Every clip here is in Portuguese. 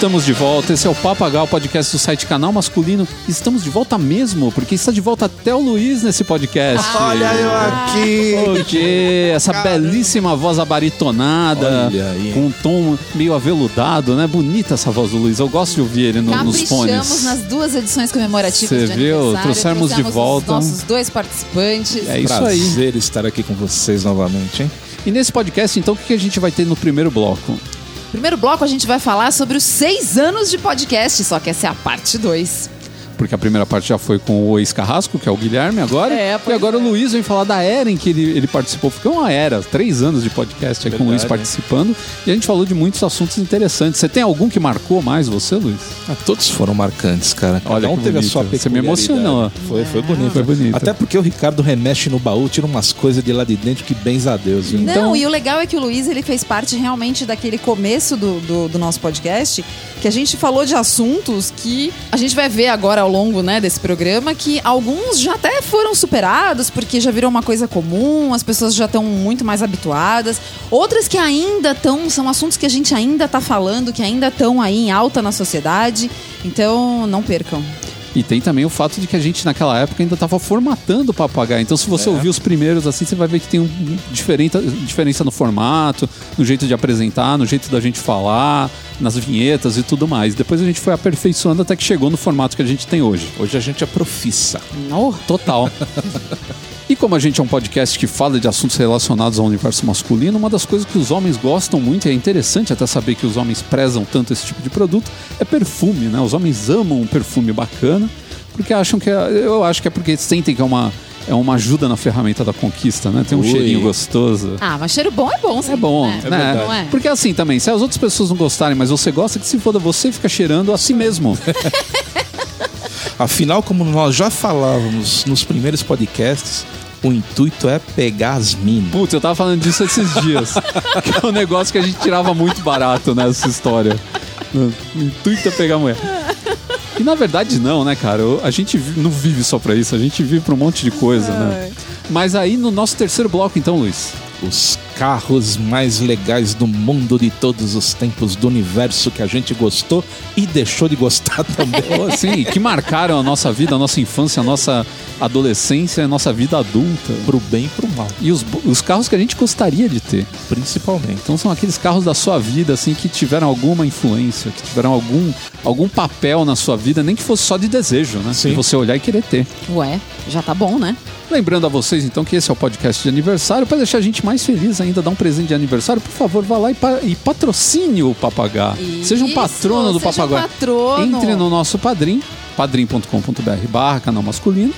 Estamos de volta. Esse é o Papagal, podcast do site Canal Masculino. Estamos de volta mesmo, porque está de volta até o Luiz nesse podcast. Olha eu aqui. Ok, essa belíssima voz abaritonada, com um tom meio aveludado, né? Bonita essa voz do Luiz. Eu gosto de ouvir ele no- nos Caprichamos fones. nas duas edições comemorativas Cê de viu? Trouxemos de volta. Os nossos dois participantes. É isso aí. Prazer estar aqui com vocês novamente, hein? E nesse podcast, então, o que a gente vai ter no primeiro bloco? Primeiro bloco a gente vai falar sobre os seis anos de podcast, só que essa é a parte 2. Porque a primeira parte já foi com o ex-carrasco, que é o Guilherme agora. É, e agora é. o Luiz vem falar da era em que ele, ele participou. Ficou uma era, três anos de podcast aí com o Luiz Verdade. participando. E a gente falou de muitos assuntos interessantes. Você tem algum que marcou mais você, Luiz? Ah, todos foram marcantes, cara. Olha um que teve a sua Você me emocionou. Foi, foi bonito. Foi bonito. Até porque o Ricardo remexe no baú, tira umas coisas de lá de dentro que bens a Deus, viu? Então- Não, e o legal é que o Luiz ele fez parte realmente daquele começo do, do, do nosso podcast, que a gente falou de assuntos que a gente vai ver agora ao longo né, desse programa, que alguns já até foram superados, porque já virou uma coisa comum, as pessoas já estão muito mais habituadas. Outras que ainda estão, são assuntos que a gente ainda está falando, que ainda estão aí em alta na sociedade. Então, não percam. E tem também o fato de que a gente naquela época ainda estava formatando o papagaio. Então, se você É. ouvir os primeiros assim, você vai ver que tem um diferente, diferença no formato, no jeito de apresentar, no jeito da gente falar, nas vinhetas e tudo mais. Depois a gente foi aperfeiçoando até que chegou no formato que a gente tem hoje. Hoje a gente é profissa. Oh, Total. E como a gente é um podcast que fala de assuntos relacionados ao universo masculino, uma das coisas que os homens gostam muito, e é interessante até saber que os homens prezam tanto esse tipo de produto, é perfume, né? Os homens amam um perfume bacana, porque acham que é, eu acho que é porque sentem que é uma é uma ajuda na ferramenta da conquista, né? Tem um Ui. cheirinho gostoso. Ah, mas cheiro bom é bom, sim. É bom, né? né? É? Porque assim também, se as outras pessoas não gostarem, mas você gosta, que se foda, você fica cheirando a si mesmo. Afinal, como nós já falávamos nos primeiros podcasts, o intuito é pegar as minas. Putz, eu tava falando disso esses dias. que é um negócio que a gente tirava muito barato nessa história. O intuito é pegar a mulher. E na verdade não, né, cara? Eu- A gente não vive só pra isso, a gente vive pra um monte de coisa, né? Mas aí no nosso terceiro bloco, então, Luiz. Os carros mais legais do mundo de todos os tempos do universo que a gente gostou e deixou de gostar também. Oh, sim, que marcaram a nossa vida, a nossa infância, a nossa adolescência, a nossa vida adulta. pro bem e pro mal, E os, os carros que a gente gostaria de ter. principalmente. Então são aqueles carros da sua vida, assim, que tiveram alguma influência, que tiveram algum, algum papel na sua vida, nem que fosse só de desejo, né? Sim. De você olhar e querer ter. Ué, já tá bom, né? Lembrando a vocês, então, que esse é o podcast de aniversário. Para deixar a gente mais feliz ainda, dar um presente de aniversário, por favor, vá lá e, pa e patrocine o Papagá. Seja um Isso, patrono do seja um Papagá. patrono. Entre no nosso padrim, padrim.com.br barra canal masculino.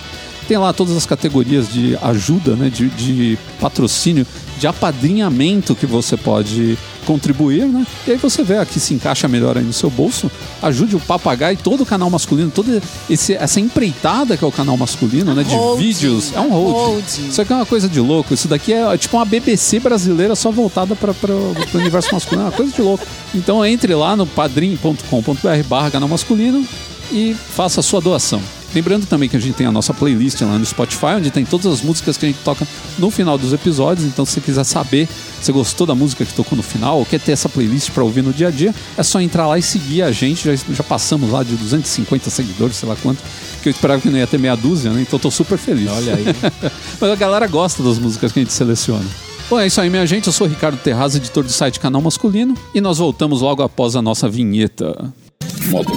Tem lá todas as categorias de ajuda, né, de, de patrocínio, de apadrinhamento que você pode contribuir, né? E aí você vê aqui se encaixa melhor aí no seu bolso. Ajude o Papagaio e todo o canal masculino, toda esse, essa empreitada que é o canal masculino, né? De vídeos. É um hold. holding. Isso aqui é uma coisa de louco. Isso daqui é tipo uma BBC brasileira só voltada para o universo masculino. É uma coisa de louco. Então entre lá no padrim.com.br barra canal masculino e faça a sua doação. Lembrando também que a gente tem a nossa playlist lá no Spotify, onde tem todas as músicas que a gente toca no final dos episódios. Então, se você quiser saber se gostou da música que tocou no final ou quer ter essa playlist para ouvir no dia a dia, é só entrar lá e seguir a gente. Já, já passamos lá de 250 seguidores, sei lá quanto, que eu esperava que não ia ter meia dúzia, né? Então, tô super feliz. Olha aí. Mas a galera gosta das músicas que a gente seleciona. Bom, é isso aí, minha gente. Eu sou o Ricardo Terraz, editor do site Canal Masculino, e nós voltamos logo após a nossa vinheta. Moda,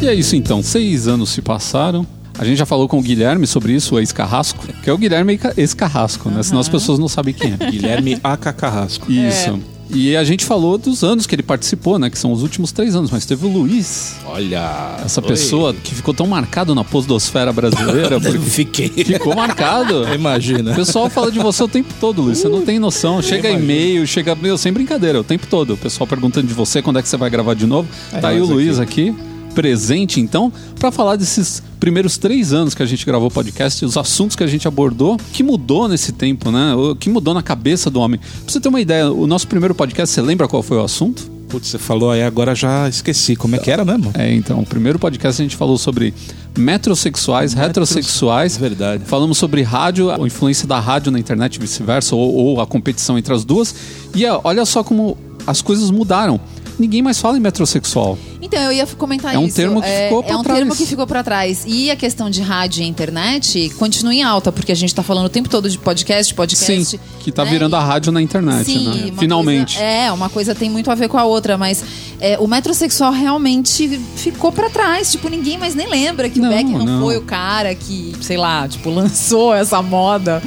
E é isso então, seis anos se passaram. A gente já falou com o Guilherme sobre isso, o ex-carrasco, que é o Guilherme ex-carrasco, né? Senão as pessoas não sabem quem é. Guilherme A.K. Carrasco. Isso. E a gente falou dos anos que ele participou, né? Que são os últimos três anos. Mas teve o Luiz, Olha. essa Oi. pessoa que ficou tão marcado na posdosfera brasileira, Fiquei. ficou marcado. Imagina. O pessoal fala de você o tempo todo, Luiz. Você não tem noção. Chega e-mail, chega. Meu, sem brincadeira, o tempo todo. O pessoal perguntando de você quando é que você vai gravar de novo. É, tá aí o Luiz aqui, presente, então, pra falar desses primeiros três anos que a gente gravou o podcast, os assuntos que a gente abordou, que mudou nesse tempo, né? O que mudou na cabeça do homem. Pra você ter uma ideia, o nosso primeiro podcast, você lembra qual foi o assunto? Putz, você falou aí, agora já esqueci. Como é que era mesmo? É, então, o primeiro podcast a gente falou sobre metrosexuais, heterossexuais. Verdade. Falamos sobre rádio, a influência da rádio na internet e vice-versa, ou, ou a competição entre as duas. E olha só como as coisas mudaram. Ninguém mais fala em metrosexual. Então, eu ia comentar É um isso. termo que ficou pra É um trás. termo que ficou pra trás. E a questão de rádio e internet continua em alta, porque a gente tá falando o tempo todo de podcast, podcast. Sim, que tá né? virando a rádio na internet, Sim, né? Finalmente. coisa- é, uma coisa tem muito a ver com a outra, mas é, o metrosexual realmente ficou pra trás. Tipo, ninguém mais nem lembra que Não, o Beckham não. foi o cara que, sei lá, tipo, lançou essa moda.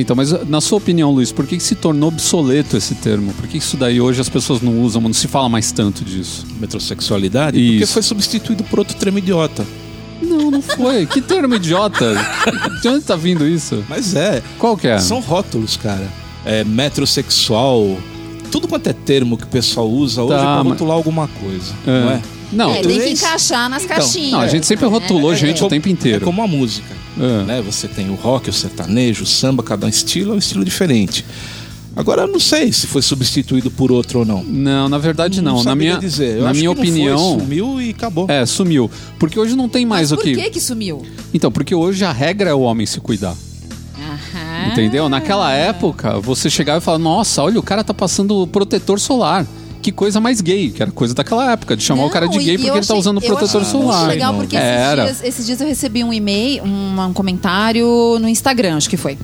Então, mas na sua opinião, Luiz, por que, que se tornou obsoleto esse termo? Por que isso daí hoje as pessoas não usam, não se fala mais tanto disso? Metrosexualidade? Porque Isso. foi substituído por outro termo idiota. Não, não foi. que termo idiota? De onde tá vindo isso? Mas é. Qual que é? São rótulos, cara. É metrosexual. Tudo quanto é termo que o pessoal usa hoje Tá, é pra mas- rotular alguma coisa. É. Não é? Não, é, tem que encaixar nas Então, caixinhas. não, a gente sempre né? rotulou gente o como- tempo inteiro. É como a música. É. Né? Você tem o rock, o sertanejo, o samba, cada um estilo é um estilo diferente. Agora, eu não sei se foi substituído por outro ou não. Não, na verdade não. Na saberia minha, dizer. Eu na acho minha que não foi, opinião, sumiu e acabou. é, sumiu. Porque hoje não tem mais Mas o por que. que que sumiu? Então, porque hoje a regra é o homem se cuidar. Aham. Entendeu? Naquela época, você chegava e falava: Nossa, olha, o cara tá passando protetor solar. Que coisa mais gay, que era coisa daquela época, de chamar o cara de Não, gay porque ele tá achei- usando eu protetor solar. Muito legal, não. porque Era. esses dias, esses dias eu recebi um e-mail, um, um comentário no Instagram, acho que foi.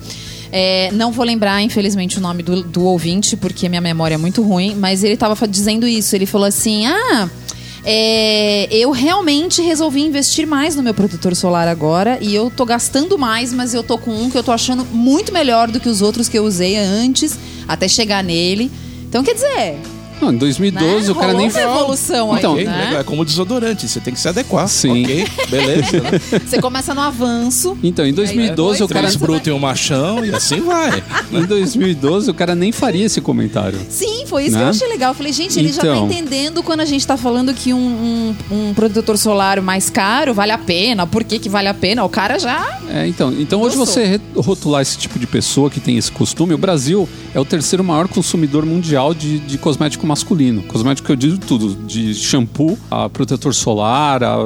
É, não vou lembrar, infelizmente, o nome do, do ouvinte, porque minha memória é muito ruim, mas ele tava fa- dizendo isso. Ele falou assim: Ah. é, eu realmente resolvi investir mais no meu protetor solar agora e eu tô gastando mais, mas eu tô com um que eu tô achando muito melhor do que os outros que eu usei antes, até chegar nele. Então, quer dizer, Não, em 2012 né? o cara Rolou nem. uma evolução Então, aí, Ok, né? É como desodorante, você tem que se adequar. Sim. Ok, beleza. Né? Você começa no avanço. Então, em 2012 o cara. Bruto e um machão e assim vai. Em 2012 o cara nem faria esse comentário. Sim, foi isso Né? que eu achei legal. Eu falei, gente, ele já tá Então. entendendo quando a gente tá falando que um, um, um protetor solar mais caro vale a pena. Por que, que vale a pena? O cara já. É, então, então hoje você rotular esse tipo de pessoa que tem esse costume, o Brasil é o terceiro maior consumidor mundial de, de cosmético masculino. Cosmético que eu digo tudo, de shampoo, a protetor solar, a,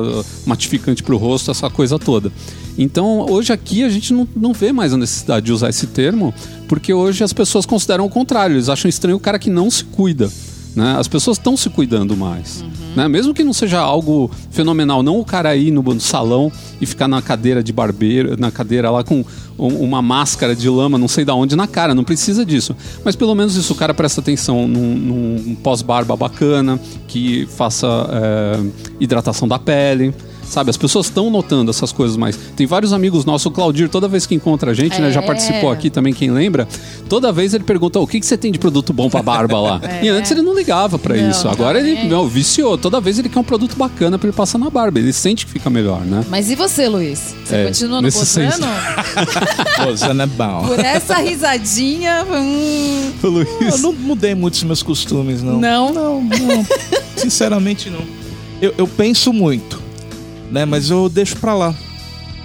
matificante para o rosto, essa coisa toda. Então, hoje aqui a gente não, não vê mais a necessidade de usar esse termo, porque hoje as pessoas consideram o contrário, eles acham estranho o cara que não se cuida. Né? As pessoas estão se cuidando mais. Né? Mesmo que não seja algo fenomenal, não o cara ir no, no salão e ficar na cadeira de barbeiro, na cadeira lá com um- uma máscara de lama, não sei da onde, na cara, não precisa disso. Mas pelo menos isso, o cara presta atenção num, num pós-barba bacana, que faça é, hidratação da pele. Sabe, as pessoas estão notando essas coisas mais. Tem vários amigos nossos, o Claudir, toda vez que encontra a gente, né, já É. participou aqui também, quem lembra, toda vez ele pergunta: o que, que você tem de produto bom pra barba lá? E antes ele não ligava pra É. Não, isso. Agora ele não, viciou. Toda vez ele quer um produto bacana pra ele passar na barba. Ele sente que fica melhor, né? Mas e você, Luiz? Você É, continua no senso. Posando é bom. Por essa risadinha. hum, Eu Luiz. não mudei muito os meus costumes, não. Não? Não, não. Sinceramente, não. Eu, eu penso muito, né? Mas eu deixo pra lá.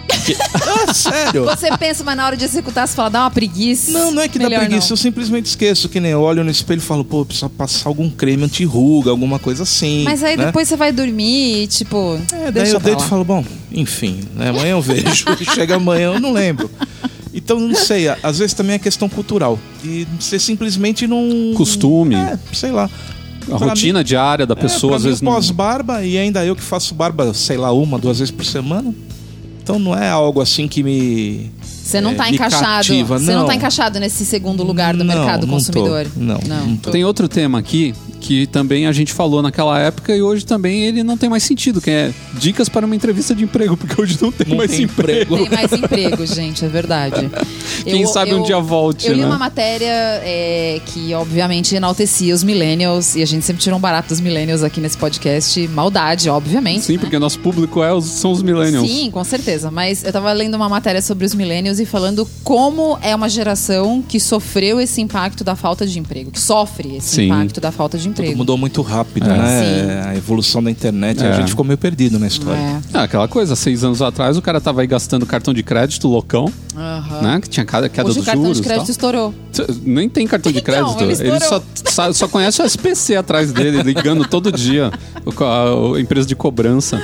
Porque- Ah, sério. Você pensa, mas na hora de executar, você fala, dá uma preguiça. Não, não é que dá preguiça, não. eu simplesmente esqueço. Que nem eu olho no espelho e falo, pô, precisa passar algum creme anti-ruga, alguma coisa assim. Mas aí né? depois você vai dormir e, tipo. É, daí eu deito lá. e falo, bom, enfim, né? Amanhã eu vejo. Chega amanhã, eu não lembro. Então, não sei, às vezes também é questão cultural. E você simplesmente não. Costume. É, sei lá. A rotina diária da É, pessoa, pra às mim, vezes eu não. pós-barba e ainda eu que faço barba, sei lá, uma, duas vezes por semana. Então não é algo assim que me. Você não é, tá encaixado. Você não. não. tá encaixado nesse segundo lugar do Não, mercado não tô. consumidor. Não, não tô. Tem outro tema aqui que também a gente falou naquela época e hoje também ele não tem mais sentido, que é dicas para uma entrevista de emprego, porque hoje não tem Não mais tem emprego. Tem mais emprego, gente, é verdade. Quem Eu- sabe eu- um dia volte, Eu li né? uma matéria é, que, obviamente, enaltecia os millennials, e a gente sempre tirou um barato dos millennials aqui nesse podcast. Maldade, obviamente. Sim, né? porque nosso público é os- são os millennials. Sim, com certeza. Mas eu tava lendo uma matéria sobre os millennials e falando como é uma geração que sofreu esse impacto da falta de emprego, que sofre esse Sim. impacto da falta de emprego. Emprego. Tudo mudou muito rápido, É. né? A evolução da internet, É. a gente ficou meio perdido na história. É. Ah, aquela coisa, seis anos atrás o cara tava aí gastando cartão de crédito loucão, né? Que tinha cada queda Hoje o dos cartão juros. de crédito tal. estourou. Nem tem cartão de Então, crédito. ele ele só, só conhece o SPC atrás dele, ligando todo dia o a, a empresa de cobrança.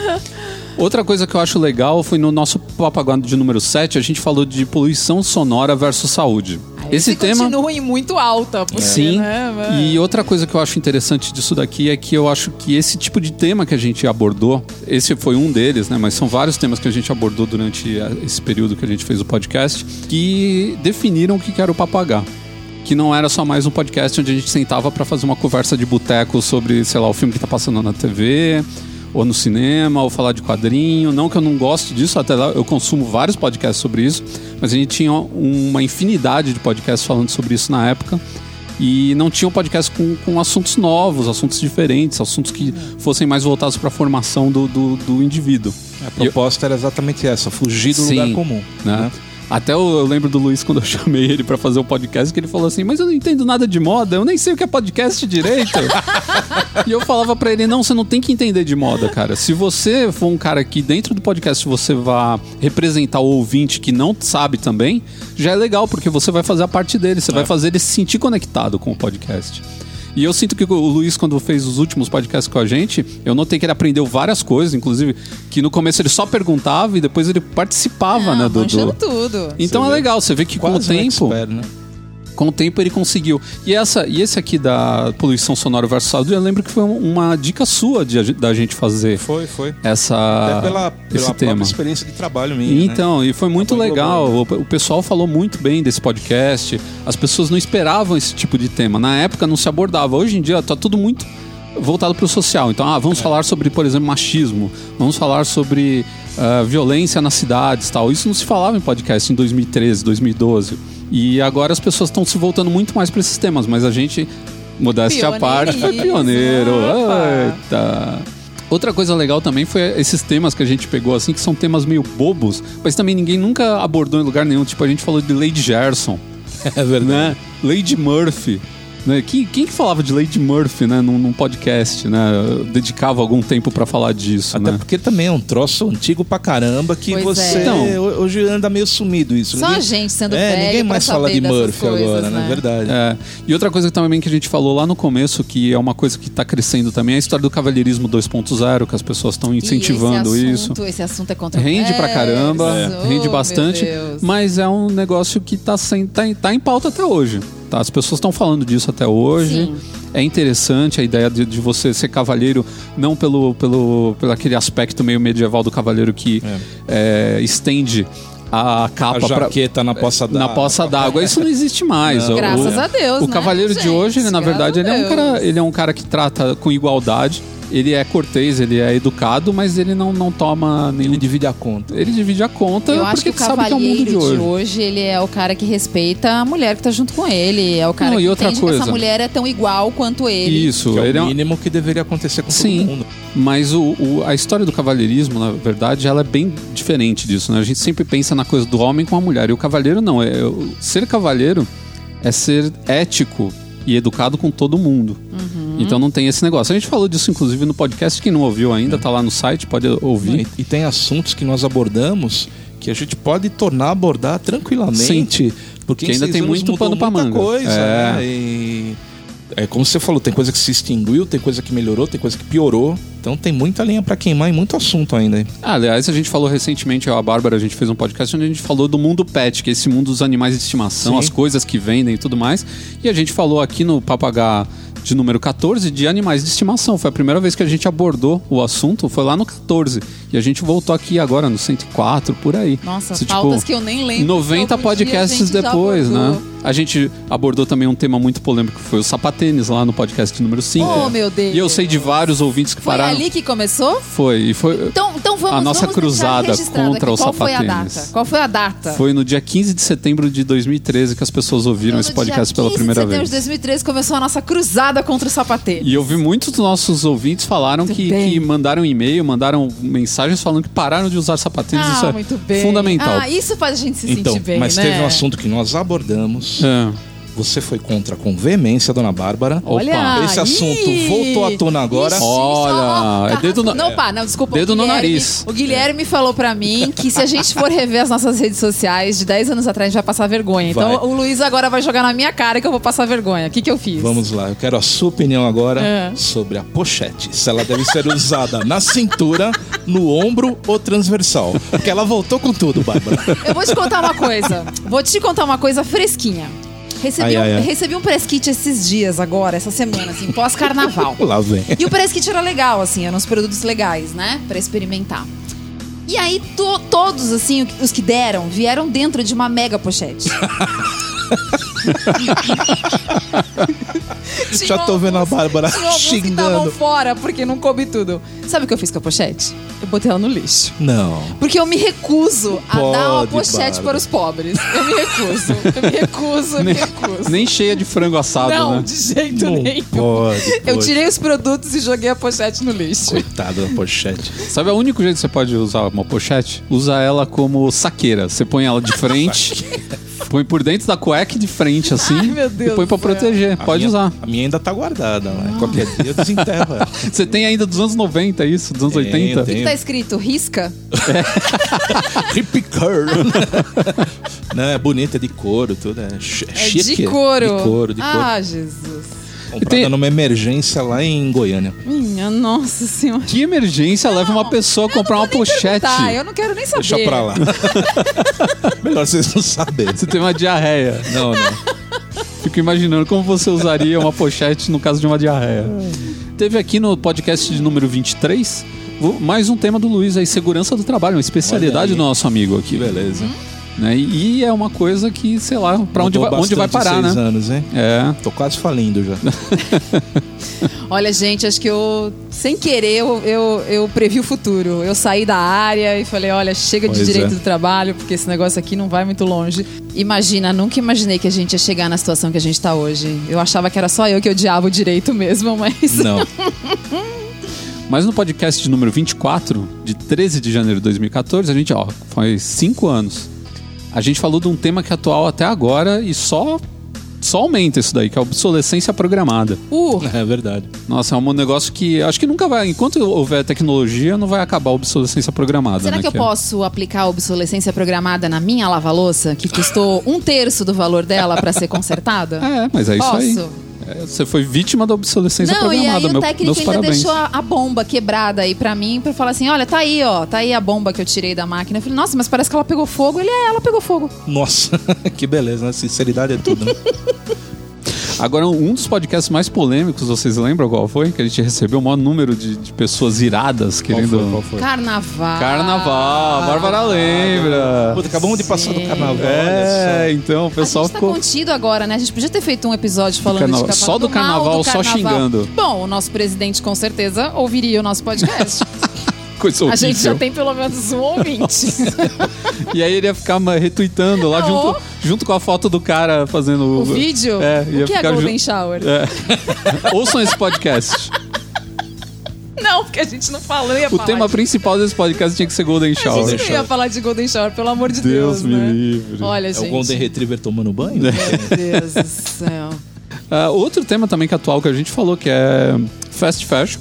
Outra coisa que eu acho legal foi no nosso Papaguado de número 7, a gente falou de poluição sonora versus saúde. Esse tema. continua em muito alta. Porque, Sim. Né, E outra coisa que eu acho interessante disso daqui é que eu acho que esse tipo de tema que a gente abordou, esse foi um deles, né? Mas são vários temas que a gente abordou durante a- esse período que a gente fez o podcast, que definiram o que era o papagá. Que não era só mais um podcast onde a gente sentava para fazer uma conversa de boteco sobre, sei lá, o filme que tá passando na TV, ou no cinema, ou falar de quadrinho. Não que eu não gosto disso, até lá eu consumo vários podcasts sobre isso, mas a gente tinha uma infinidade de podcasts falando sobre isso na época. E não tinha um podcast com, com assuntos novos, assuntos diferentes, assuntos que fossem mais voltados para a formação do, do, do indivíduo. A proposta era exatamente essa, fugir do Sim, lugar comum. né? Até eu, eu lembro do Luiz quando eu chamei ele pra fazer o podcast, que ele falou assim: Mas eu não entendo nada de moda, eu nem sei o que é podcast direito. e eu falava pra ele: Não, você não tem que entender de moda, cara. Se você for um cara que dentro do podcast você vá representar o ouvinte que não sabe também, já é legal, porque você vai fazer a parte dele, você vai fazer ele se sentir conectado com o podcast. E eu sinto que o Luiz, quando fez os últimos podcasts com a gente, eu notei que ele aprendeu várias coisas, inclusive que no começo ele só perguntava e depois ele participava, Ah, né? Do, do- tudo. Então Você é vê. legal, você vê que com o Quase um tempo, expert, né? Com o tempo ele conseguiu. E essa e esse aqui da poluição sonora versus saúde, eu lembro que foi um- uma dica sua de, da gente fazer Foi, foi. essa Até pela, esse pela própria tema. experiência de trabalho minha. né? Então, e foi muito Foi legal. global, O, pessoal falou muito bem desse podcast. As pessoas não esperavam esse tipo de tema. Na época não se abordava. Hoje em dia tá tudo muito voltado para o social. Então, ah, vamos É. falar sobre, por exemplo, machismo. Vamos falar sobre ah, violência nas cidades, tal. Isso não se falava em podcast em 2013, 2012. E agora as pessoas estão se voltando muito mais para esses temas. Mas a gente, modéstia à parte, foi pioneiro. Opa. Eita. Outra coisa legal também foi esses temas que a gente pegou, assim, que são temas meio bobos, mas também ninguém nunca abordou em lugar nenhum. Tipo, a gente falou de Lady Gerson, É verdade. né? Lady Murphy. Né? Quem, quem que falava de Lady Murphy, né? Num, num podcast, né? Dedicava algum tempo pra falar disso, Até né? porque também é um troço antigo pra caramba que Pois você. é. Então- ho- hoje anda meio sumido isso. Só a gente sendo é, velho ninguém mais fala de Murphy coisas, agora, né? na verdade. É. E outra coisa também que a gente falou lá no começo, que é uma coisa que tá crescendo também, é a história do cavalheirismo 2.0, que as pessoas estão incentivando e esse isso. assunto, Esse assunto é controverso. Rende pra caramba, Oh, rende meu bastante, mas é um negócio que tá, sem, tá, tá em pauta até hoje. Tá? As pessoas estão falando disso até hoje. Sim. É interessante a ideia de, de você ser cavaleiro, não pelo, pelo, pelo aquele aspecto meio medieval do cavaleiro que é, estende a A capa pra, jaqueta na poça d'água. na poça d'água. Isso não existe mais. Não. O- Graças a Deus, O né, cavaleiro de gente? hoje, ele, na verdade, a ele é um cara, ele é um cara que trata com igualdade. Ele é cortês, ele é educado, mas ele não, não toma nenhum. Ele divide a conta. Ele divide a conta Eu acho porque que o sabe que é o mundo de de hoje. hoje. ele é o cara que respeita a mulher que tá junto com ele. É o cara Não, e que outra entende que coisa. essa mulher é tão igual quanto ele. Isso, Que é ele é o um- mínimo que deveria acontecer com Sim. todo mundo. Mas o, o- a história do cavalheirismo, na verdade, ela é bem diferente disso, né? A gente sempre pensa na coisa do homem com a mulher. E o cavalheiro não. É, o- ser cavalheiro é ser ético e educado com todo mundo. Então não tem esse negócio. A gente falou disso, inclusive, no podcast. Quem não ouviu ainda, tá lá no site, pode ouvir. E, e tem assuntos que nós abordamos que a gente pode tornar a abordar tranquilamente. Porque Que em ainda tem muito pano pra manga. coisa, É. né? E é como você falou, tem coisa que se extinguiu, tem coisa que melhorou, tem coisa que piorou. Então tem muita linha pra queimar e muito assunto ainda. Ah, aliás, a gente falou recentemente, eu a Bárbara, a gente fez um podcast onde a gente falou do mundo pet, que é esse mundo dos animais de estimação, Sim. as coisas que vendem e tudo mais. E a gente falou aqui no Papagá de número 14 de animais de estimação. Foi a primeira vez que a gente abordou o assunto, foi lá no 14. E a gente voltou aqui agora no 104, por aí. Nossa, Isso, pautas que eu nem lembro. 90 que algum dia a podcasts depois, né? A gente abordou também um tema muito polêmico, que foi o sapatênis lá no podcast número 5. Oh, meu Deus. E eu sei de vários ouvintes que Foi pararam. ali que começou? Foi, e foi. Então, então vamos A nossa vamos cruzada contra aqui. o Qual foi a sapatênis. data? Qual foi a data? Foi no dia 15 de setembro de 2013 que as pessoas ouviram No esse podcast dia pela 15 primeira de setembro vez. de 2013 começou a nossa cruzada contra o sapatê. E eu vi muitos dos nossos ouvintes falaram que, que mandaram e-mail, mandaram mensagens falando que pararam de usar sapatênis. Ah, Isso é muito bem. fundamental. Ah, isso faz a gente se então, sentir bem, mas né? teve um assunto que nós abordamos É. Você foi contra com veemência, dona Bárbara. Olha, Esse assunto ih, voltou à tona agora. ixi, Olha, ó, é dedo no- Não, opa, não, desculpa. dedo o no Guilherme- nariz. O Guilherme falou pra mim que se a gente for rever as nossas redes sociais de 10 anos atrás, a gente vai passar vergonha. Vai. Então o Luiz agora vai jogar na minha cara que eu vou passar vergonha. O que, que eu fiz? Vamos lá, eu quero a sua opinião agora É. sobre a pochete. Se ela deve ser usada na cintura, no ombro ou transversal. Porque ela voltou com tudo, Bárbara. Eu vou te contar uma coisa. Vou te contar uma coisa fresquinha. Recebi, Ai, um, ai, ai. recebi um press kit esses dias agora, essa semana, assim, pós-carnaval. Lá vem. E o press kit era legal, assim, eram uns produtos legais, né? Pra experimentar. E aí, to- todos, assim, os que deram, vieram dentro de uma mega pochete. Já tô vendo a Bárbara Tinha alguns que estavam xingando. fora porque não coube tudo. Sabe o que eu fiz com a pochete? Eu botei ela no lixo. Não. Porque eu me recuso a Pode, dar uma pochete Bárbara. para os pobres. Eu me recuso. Eu me recuso, eu me recuso. Nem cheia de frango assado, não, né? de jeito Não nenhum. pode. Eu pode. tirei os produtos e joguei a pochete no lixo. Coitada da pochete. Sabe o único jeito que você pode usar uma pochete? Usa ela como saqueira. Você põe ela de frente, põe por dentro da cueca e de frente, assim. Ai, meu Deus e põe pra proteger. A Pode minha- usar. A minha ainda tá guardada. Né? Qualquer dia eu desenterro ela. Você tem ainda dos anos 90 isso? Dos anos Tenho, 80? O que tenho. tá escrito? Risca? Hip curl. Não, é bonita, é de couro, tudo. É, É chique. de couro. De couro, de couro. Ah, Jesus. Comprada tem- numa emergência lá em Goiânia. Minha nossa senhora. Que emergência leva uma pessoa a comprar uma pochete? Tá, eu não quero nem saber. Deixa pra lá. Melhor vocês não saberem. Você tem uma diarreia. Não, não. Fico imaginando como você usaria uma pochete no caso de uma diarreia. Teve aqui no podcast de número 23 o- mais um tema do Luiz aí, segurança do trabalho, uma especialidade do nosso amigo aqui. Que beleza. Né? E é uma coisa que, sei lá, pra onde vai, onde vai parar, seis né? anos, hein? É. Tô quase falindo já. Olha, gente, acho que eu, sem querer, eu, eu, eu previ o futuro. Eu saí da área e falei, olha, chega de Pois direito é. do trabalho, porque esse negócio aqui não vai muito longe. Imagina, nunca imaginei que a gente ia chegar na situação que a gente tá hoje. Eu achava que era só eu que odiava o direito mesmo, mas... Não. Mas no podcast de número 24, de 13 de janeiro de 2014, a gente, ó, faz cinco anos. A gente falou de um tema que é atual até agora e só, só aumenta isso daí, que é a obsolescência programada. Uh, É verdade. Nossa, é um negócio que acho que nunca vai. Enquanto houver tecnologia, não vai acabar a obsolescência programada. será né, que eu é- posso aplicar a obsolescência programada na minha lava-louça, que custou um terço do valor dela pra ser consertada? É, mas é isso Posso? aí. É, você foi vítima da obsolescência Não, e programada. aí o técnico ainda parabéns. deixou a, a bomba quebrada aí pra mim, pra falar assim, olha, tá aí, ó, tá aí a bomba que eu tirei da máquina. Eu falei, nossa, mas parece que ela pegou fogo. Ele, é, ela pegou fogo. Nossa, que beleza, né? Sinceridade é tudo. Né? Agora, um dos podcasts mais polêmicos, vocês lembram qual foi? Que a gente recebeu o maior número de, de pessoas iradas Qual querendo. foi? Qual foi? Carnaval. Carnaval, a Bárbara lembra. Puta, acabamos de passar do Sim. carnaval. É, então o A pessoal gente tá ficou. contido agora, né? A gente podia ter feito um episódio falando carnaval- de só do mal carnaval, só xingando. Bom, o nosso presidente com certeza ouviria o nosso podcast. Coisa a gente já horrível. tem pelo menos um ouvinte. E aí ele ia ficar retweetando lá junto, junto com a foto do cara fazendo o vídeo? É, o que é Golden ju- Shower? É. Ouçam esse podcast. Não, porque a gente não falou, ia O falar tema de- principal desse podcast tinha que ser Golden A Shower. gente não ia falar de Golden Shower, pelo amor de Deus Deus, me né? livre. Olha, É gente. o Golden Retriever tomando banho? Meu Deus do céu. Ah, outro tema também que é atual que a gente falou que é fast fashion.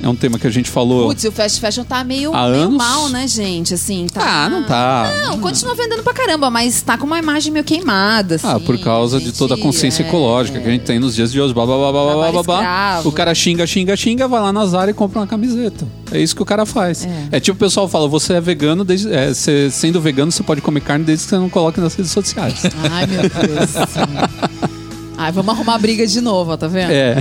É um tema que a gente falou. Putz, o fast fashion tá meio, Há meio anos? mal, né, gente? Assim, tá. Ah, não tá. Não, continua vendendo pra caramba, mas tá com uma imagem meio queimada, assim. Ah, por causa de gente, toda a consciência é. ecológica que a gente tem nos dias de hoje. Blá, blá, blá, blá, blá, blá, blá. O cara xinga, xinga, xinga, vai lá na Zara e compra uma camiseta. É isso que o cara faz. É. É, tipo o pessoal fala, você é vegano, desde, é, você- sendo vegano você pode comer carne desde que você não coloque nas redes sociais. Ai, meu Deus. Ai, vamos arrumar briga de novo, ó, tá vendo? É.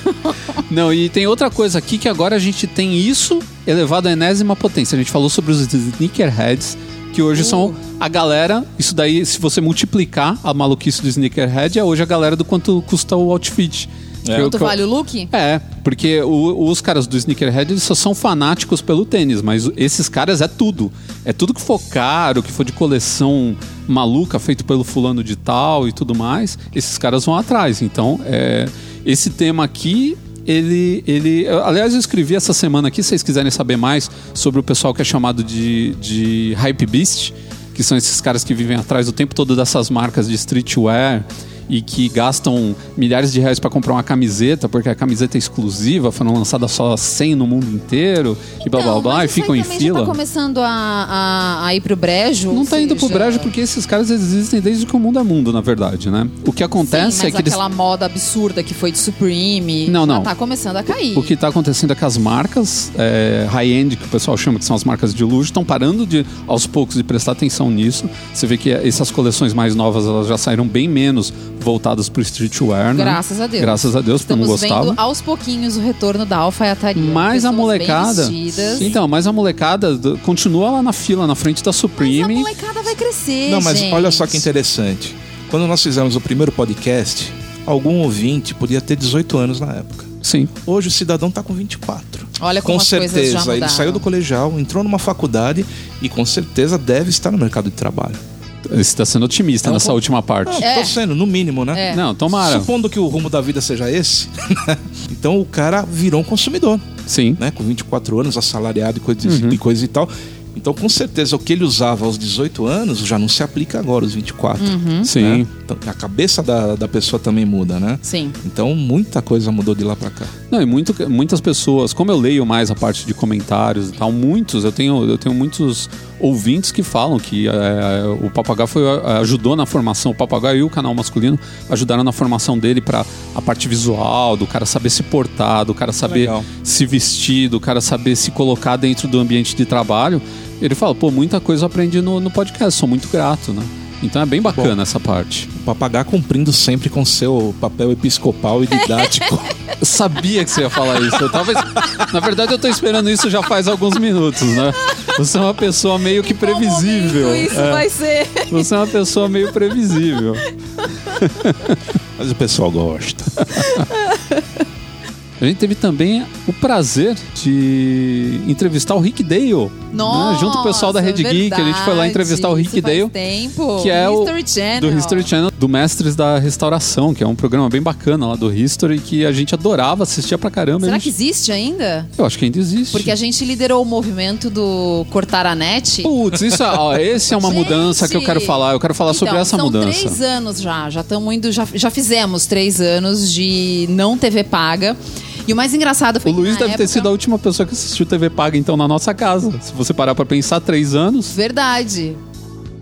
Não, e tem outra coisa aqui que agora a gente tem isso elevado à enésima potência. A gente falou sobre os sneakerheads, que hoje são a galera. Isso daí, se você multiplicar a maluquice do sneakerhead, é hoje a galera do quanto custa o outfit. É. Eu- vale o look? É, porque o- os caras do sneakerhead eles só são fanáticos pelo tênis, mas esses caras é tudo. É tudo que for caro, que for de coleção maluca, feito pelo fulano de tal e tudo mais, esses caras vão atrás. Então, é, esse tema aqui, ele, ele. eu- Aliás, eu escrevi essa semana aqui, se vocês quiserem saber mais sobre o pessoal que é chamado de, de Hype Beast, que são esses caras que vivem atrás o tempo todo dessas marcas de streetwear e que gastam milhares de reais para comprar uma camiseta, porque a camiseta é exclusiva, foram lançadas só 100 no mundo inteiro, e blá blá Então, blá, mas e ficam em também fila. Já tá começando a, a, a ir pro brejo. Não tá indo pro seja- brejo porque esses caras existem desde que o mundo é mundo, na verdade, né? O que acontece Sim, é que eles aquela moda absurda que foi de Supreme Não, não. tá começando a cair. O que está acontecendo é que as marcas é, high-end, que o pessoal chama que são as marcas de luxo, estão parando de, aos poucos, de prestar atenção nisso. Você vê que essas coleções mais novas elas já saíram bem menos voltadas para o streetwear, né? Graças a Deus. Graças a Deus, porque eu não Estamos gostava. vendo aos pouquinhos o retorno da alfaiataria. Mas a molecada. Então, mas a molecada continua lá na fila, na frente da Mas a Supreme. molecada vai crescer, Não, mas gente. olha só que interessante. Quando nós fizemos o primeiro podcast, algum ouvinte podia ter 18 anos na época. Sim. Hoje o cidadão tá com 24. Olha como com as coisas já certeza, ele saiu do colegial, entrou numa faculdade e com certeza deve estar no mercado de trabalho. Você está sendo otimista É um nessa pouco- última parte. Não, É. tô sendo, no mínimo, né? É. Não, tomara. Supondo que o rumo da vida seja esse, então o cara virou um consumidor, Sim. né? Com 24 anos, assalariado e coisa, Uhum. e coisa e tal. Então, com certeza, o que ele usava aos 18 anos já não se aplica agora aos 24. Uhum. Sim. né? Então, a cabeça da, da pessoa também muda, né? Sim. Então, muita coisa mudou de lá pra cá. Não, e muito, muitas pessoas, como eu leio mais a parte de comentários e tal, muitos, eu tenho, eu tenho muitos ouvintes que falam que é, o Papagaio foi, é, ajudou na formação, o Papagaio e o canal masculino ajudaram na formação dele para a parte visual, do cara saber se portar, do cara saber Legal. se vestir, do cara saber se colocar dentro do ambiente de trabalho. Ele fala, pô, muita coisa eu aprendi no, no podcast, sou muito grato, né? Então é bem bacana essa parte. O papagaio cumprindo sempre com seu papel episcopal e didático. Eu sabia que você ia falar isso. Eu tava... Na verdade, eu tô esperando isso já faz alguns minutos, né? Você é uma pessoa meio que previsível. Momento isso É. vai ser? Você é uma pessoa meio previsível. Mas o pessoal gosta. A gente teve também o prazer de entrevistar o Rick Dale. Nossa, né? Junto com o pessoal da Rede Geek, a gente foi lá entrevistar o verdade. Rick Dale. tempo. Que é o History Channel. do History Channel, do Mestres da Restauração, que é um programa bem bacana lá do History, que a gente adorava, assistia pra caramba. Será A que gente- existe ainda? Eu acho que ainda existe. Porque a gente liderou o movimento do cortar a net. Putz, isso, é- ó, esse é uma Gente! mudança que eu quero falar. Eu quero falar sobre Então, essa são mudança. três anos já. Já estamos indo. Já, já fizemos três anos de não TV paga. E o mais engraçado foi O Luiz deve ter época- sido a última pessoa que assistiu TV Paga, então, na nossa casa. Se você parar pra pensar, três anos. Verdade.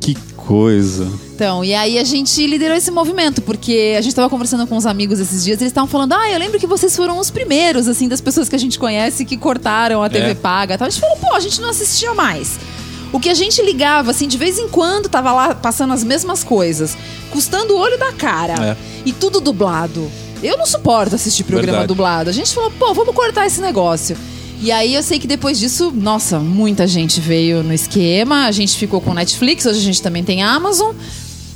Que coisa. Então, e aí a gente liderou esse movimento, porque a gente tava conversando com uns amigos esses dias, eles estavam falando: "Ah, eu lembro que vocês foram os primeiros assim das pessoas que a gente conhece que cortaram a TV É. paga". Tal. A gente falou: "Pô, a gente não assistia mais". O que a gente ligava, assim, de vez em quando tava lá passando as mesmas coisas, custando o olho da cara. É. E tudo dublado. Eu não suporto assistir programa Verdade. dublado. A gente falou, pô, vamos cortar esse negócio. E aí eu sei que depois disso, nossa, muita gente veio no esquema. A gente ficou com Netflix, hoje a gente também tem Amazon.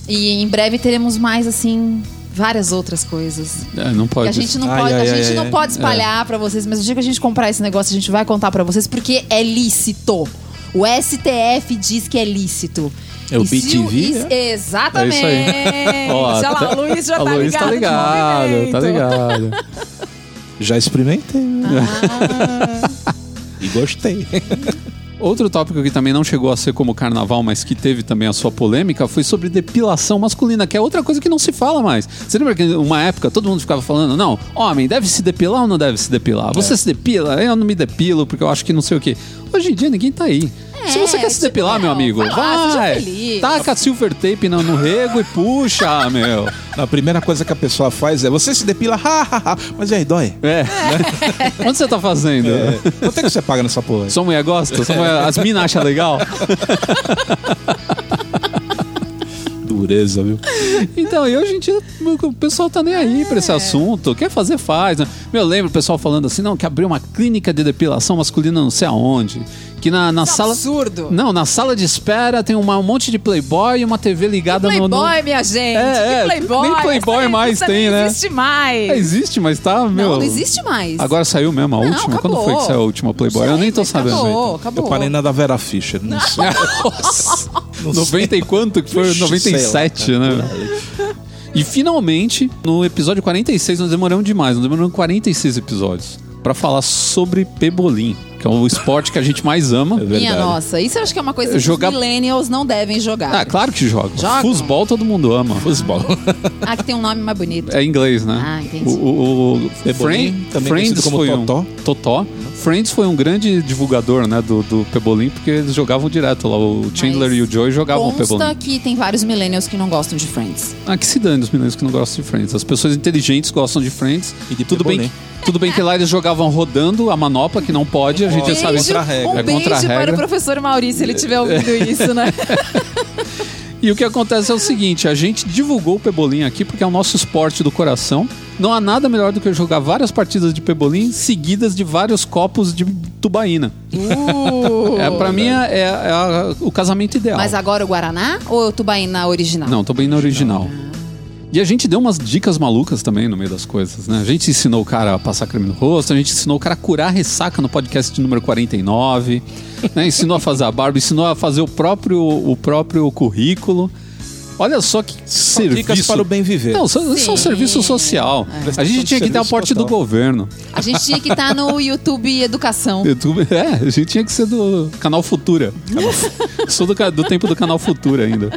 E em breve teremos mais, assim, várias outras coisas. É, não Que pode. a gente não Ai, pode, ai, a ai, gente ai, não ai. pode espalhar pra vocês, mas o dia que a gente comprar esse negócio, a gente vai contar pra vocês porque é lícito. O STF diz que é lícito. É o BTV, is- é? Exatamente. É isso aí. Ó, Olha lá, tá- o Luiz já a tá Luiz ligado. tá ligado, tá ligado. Já experimentei Ah, e gostei. Outro tópico que também não chegou a ser como carnaval, mas que teve também a sua polêmica, foi sobre depilação masculina, que é outra coisa que não se fala mais. Você lembra que uma época todo mundo ficava falando, não, homem, deve se depilar ou não deve se depilar? Você se depila? Eu não me depilo porque eu acho que não sei o quê. Hoje em dia ninguém tá aí. É, se você quer se tipo, depilar, meu não, amigo, vai lá, vai. Taca silver tape no, no rego e puxa, meu. A primeira coisa que a pessoa faz é: você se depila, ha, ha, ha. mas e aí, dói? É. Onde você tá fazendo? É. Quanto é que você paga nessa porra? Sua mulher gosta? Sua mulher- As minas acham legal? Dureza, viu? Então, e hoje em dia o pessoal tá nem aí pra É. esse assunto. Quer fazer, faz. Né? Meu, eu lembro o pessoal falando assim, não, que abriu uma clínica de depilação masculina não sei aonde. Que na, na sala. absurdo. Não, na sala de espera tem uma- um monte de Playboy e uma TV ligada no. no... Playboy, minha gente. É, é, que Playboy. nem Playboy aí- mais tem, não né? existe mais. É, existe, mas tá, meu. Não, não existe mais. Agora saiu mesmo a Não, última? Quando foi acabou. que saiu a última Playboy? Não eu nem tô sabendo. Acabou, acabou. Eu parei na da Vera Fischer. Não sei. Nossa. Não 90 e quanto que foi? Ixi, 97, sei lá, né? E finalmente, no episódio 46, nós demoramos demais, nós demoramos 46 episódios pra falar sobre Pebolim. Que é o esporte que a gente mais ama. É verdade. Minha nossa, isso eu acho que é uma coisa que Jogar- os millennials não devem jogar. Ah, claro que joga. Jogam? Futebol todo mundo ama. Futebol. Ah, que tem um nome mais bonito. É inglês, né? Ah, entendi. O, o, o Friend- também Friends como foi Totó. um Totó. Friends foi um grande divulgador, né, do, do Pebolim, porque eles jogavam direto lá. O Chandler Mas e o Joey jogavam o Consta Pebolim. que tem vários millennials que não gostam de Friends. Ah, que se dane os meninos que não gostam de Friends. As pessoas inteligentes gostam de Friends. E de tudo bem, Pebolim. que, tudo bem que lá eles jogavam rodando a manopla, que não pode, a gente já sabe. contra a regra. um É beijo contra a para regra. o professor Maurício, se ele estiver ouvindo isso, né? E o que acontece é o seguinte, a gente divulgou o Pebolim aqui porque é o nosso esporte do coração. Não há nada melhor do que jogar várias partidas de Pebolim seguidas de vários copos de tubaína. Uh. É, pra mim é, é- é o casamento ideal. Mas agora o Guaraná ou o Tubaína original? Não, tô bem na original. E a gente deu umas dicas malucas também no meio das coisas, né? A gente ensinou o cara a passar creme no rosto, a gente ensinou o cara a curar ressaca no podcast de número 49, né? ensinou a fazer a barba, ensinou a fazer o próprio, o próprio currículo. Olha só que São serviço. dicas para o bem viver. Não, é um Sim. serviço social. A Prestação gente tinha que ter serviço aporte do governo. A gente tinha que estar no YouTube Educação. YouTube, é, a gente tinha que ser do canal Futura. Sou do, do tempo do canal Futura ainda.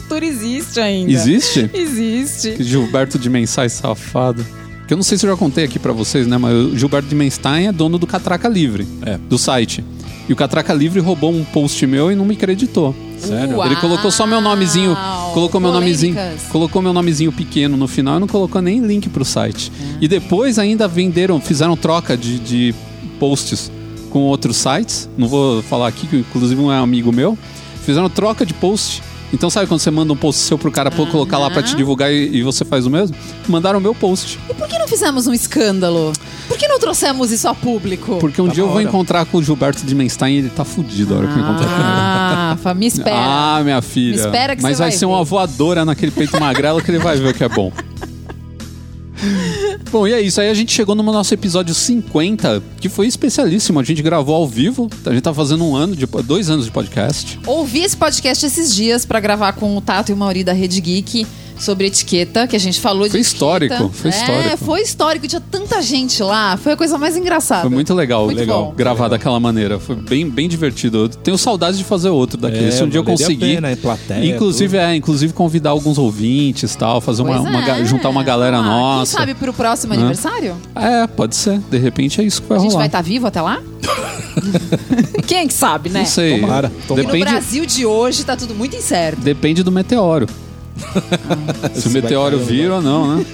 O futuro existe ainda. Existe? Existe. Que Gilberto de Mensais safado. Que eu não sei se eu já contei aqui pra vocês, né? Mas o Gilberto de Menstein é dono do Catraca Livre, É. do site. E o Catraca Livre roubou um post meu e não me creditou. Sério? Uau. Ele colocou só meu nomezinho, colocou meu nomezinho, colocou meu nomezinho pequeno no final e não colocou nem link pro site. E depois ainda venderam, fizeram troca de, de posts com outros sites. Não vou falar aqui, que inclusive um é amigo meu. Fizeram troca de post. Então sabe quando você manda um post seu pro cara pô- colocar lá pra te divulgar e, e você faz o mesmo? Mandaram o meu post. E por que não fizemos um escândalo? Por que não trouxemos isso a público? Porque um Tá dia eu na vou hora. encontrar com o Gilberto de Menstein e ele tá fudido a hora que eu encontrar com ele. Ah, fa- me espera. Ah, minha filha. Me espera que Mas você vai vai ser ver. uma voadora naquele peito magrelo que ele vai ver o que é bom. Bom, e é isso. Aí a gente chegou no nosso episódio 50, que foi especialíssimo. A gente gravou ao vivo. A gente tá fazendo um ano, de, dois anos de podcast. Ouvi esse podcast esses dias pra gravar com o Tato e o Mauri da Rede Geek sobre etiqueta, que a gente falou de Foi etiqueta. histórico, foi É, histórico. foi histórico. Tinha tanta gente lá. Foi a coisa mais engraçada. Foi muito legal, Muito legal bom. gravar daquela maneira. Foi bem, bem divertido. Eu tenho saudades de fazer outro daquele. É, Se um dia eu conseguir. pena, plateia, inclusive, é, inclusive convidar alguns ouvintes tal, fazer uma, Pois uma é. juntar uma galera Ah, nossa. Quem sabe pro próximo aniversário? É, pode ser. De repente é isso que vai A gente rolar. vai estar vivo até lá? Quem que sabe, né? Não sei. Tomara, tomara. E no Depende, Brasil de hoje tá tudo muito incerto. depende do meteoro. Se o meteoro vir ou não, né?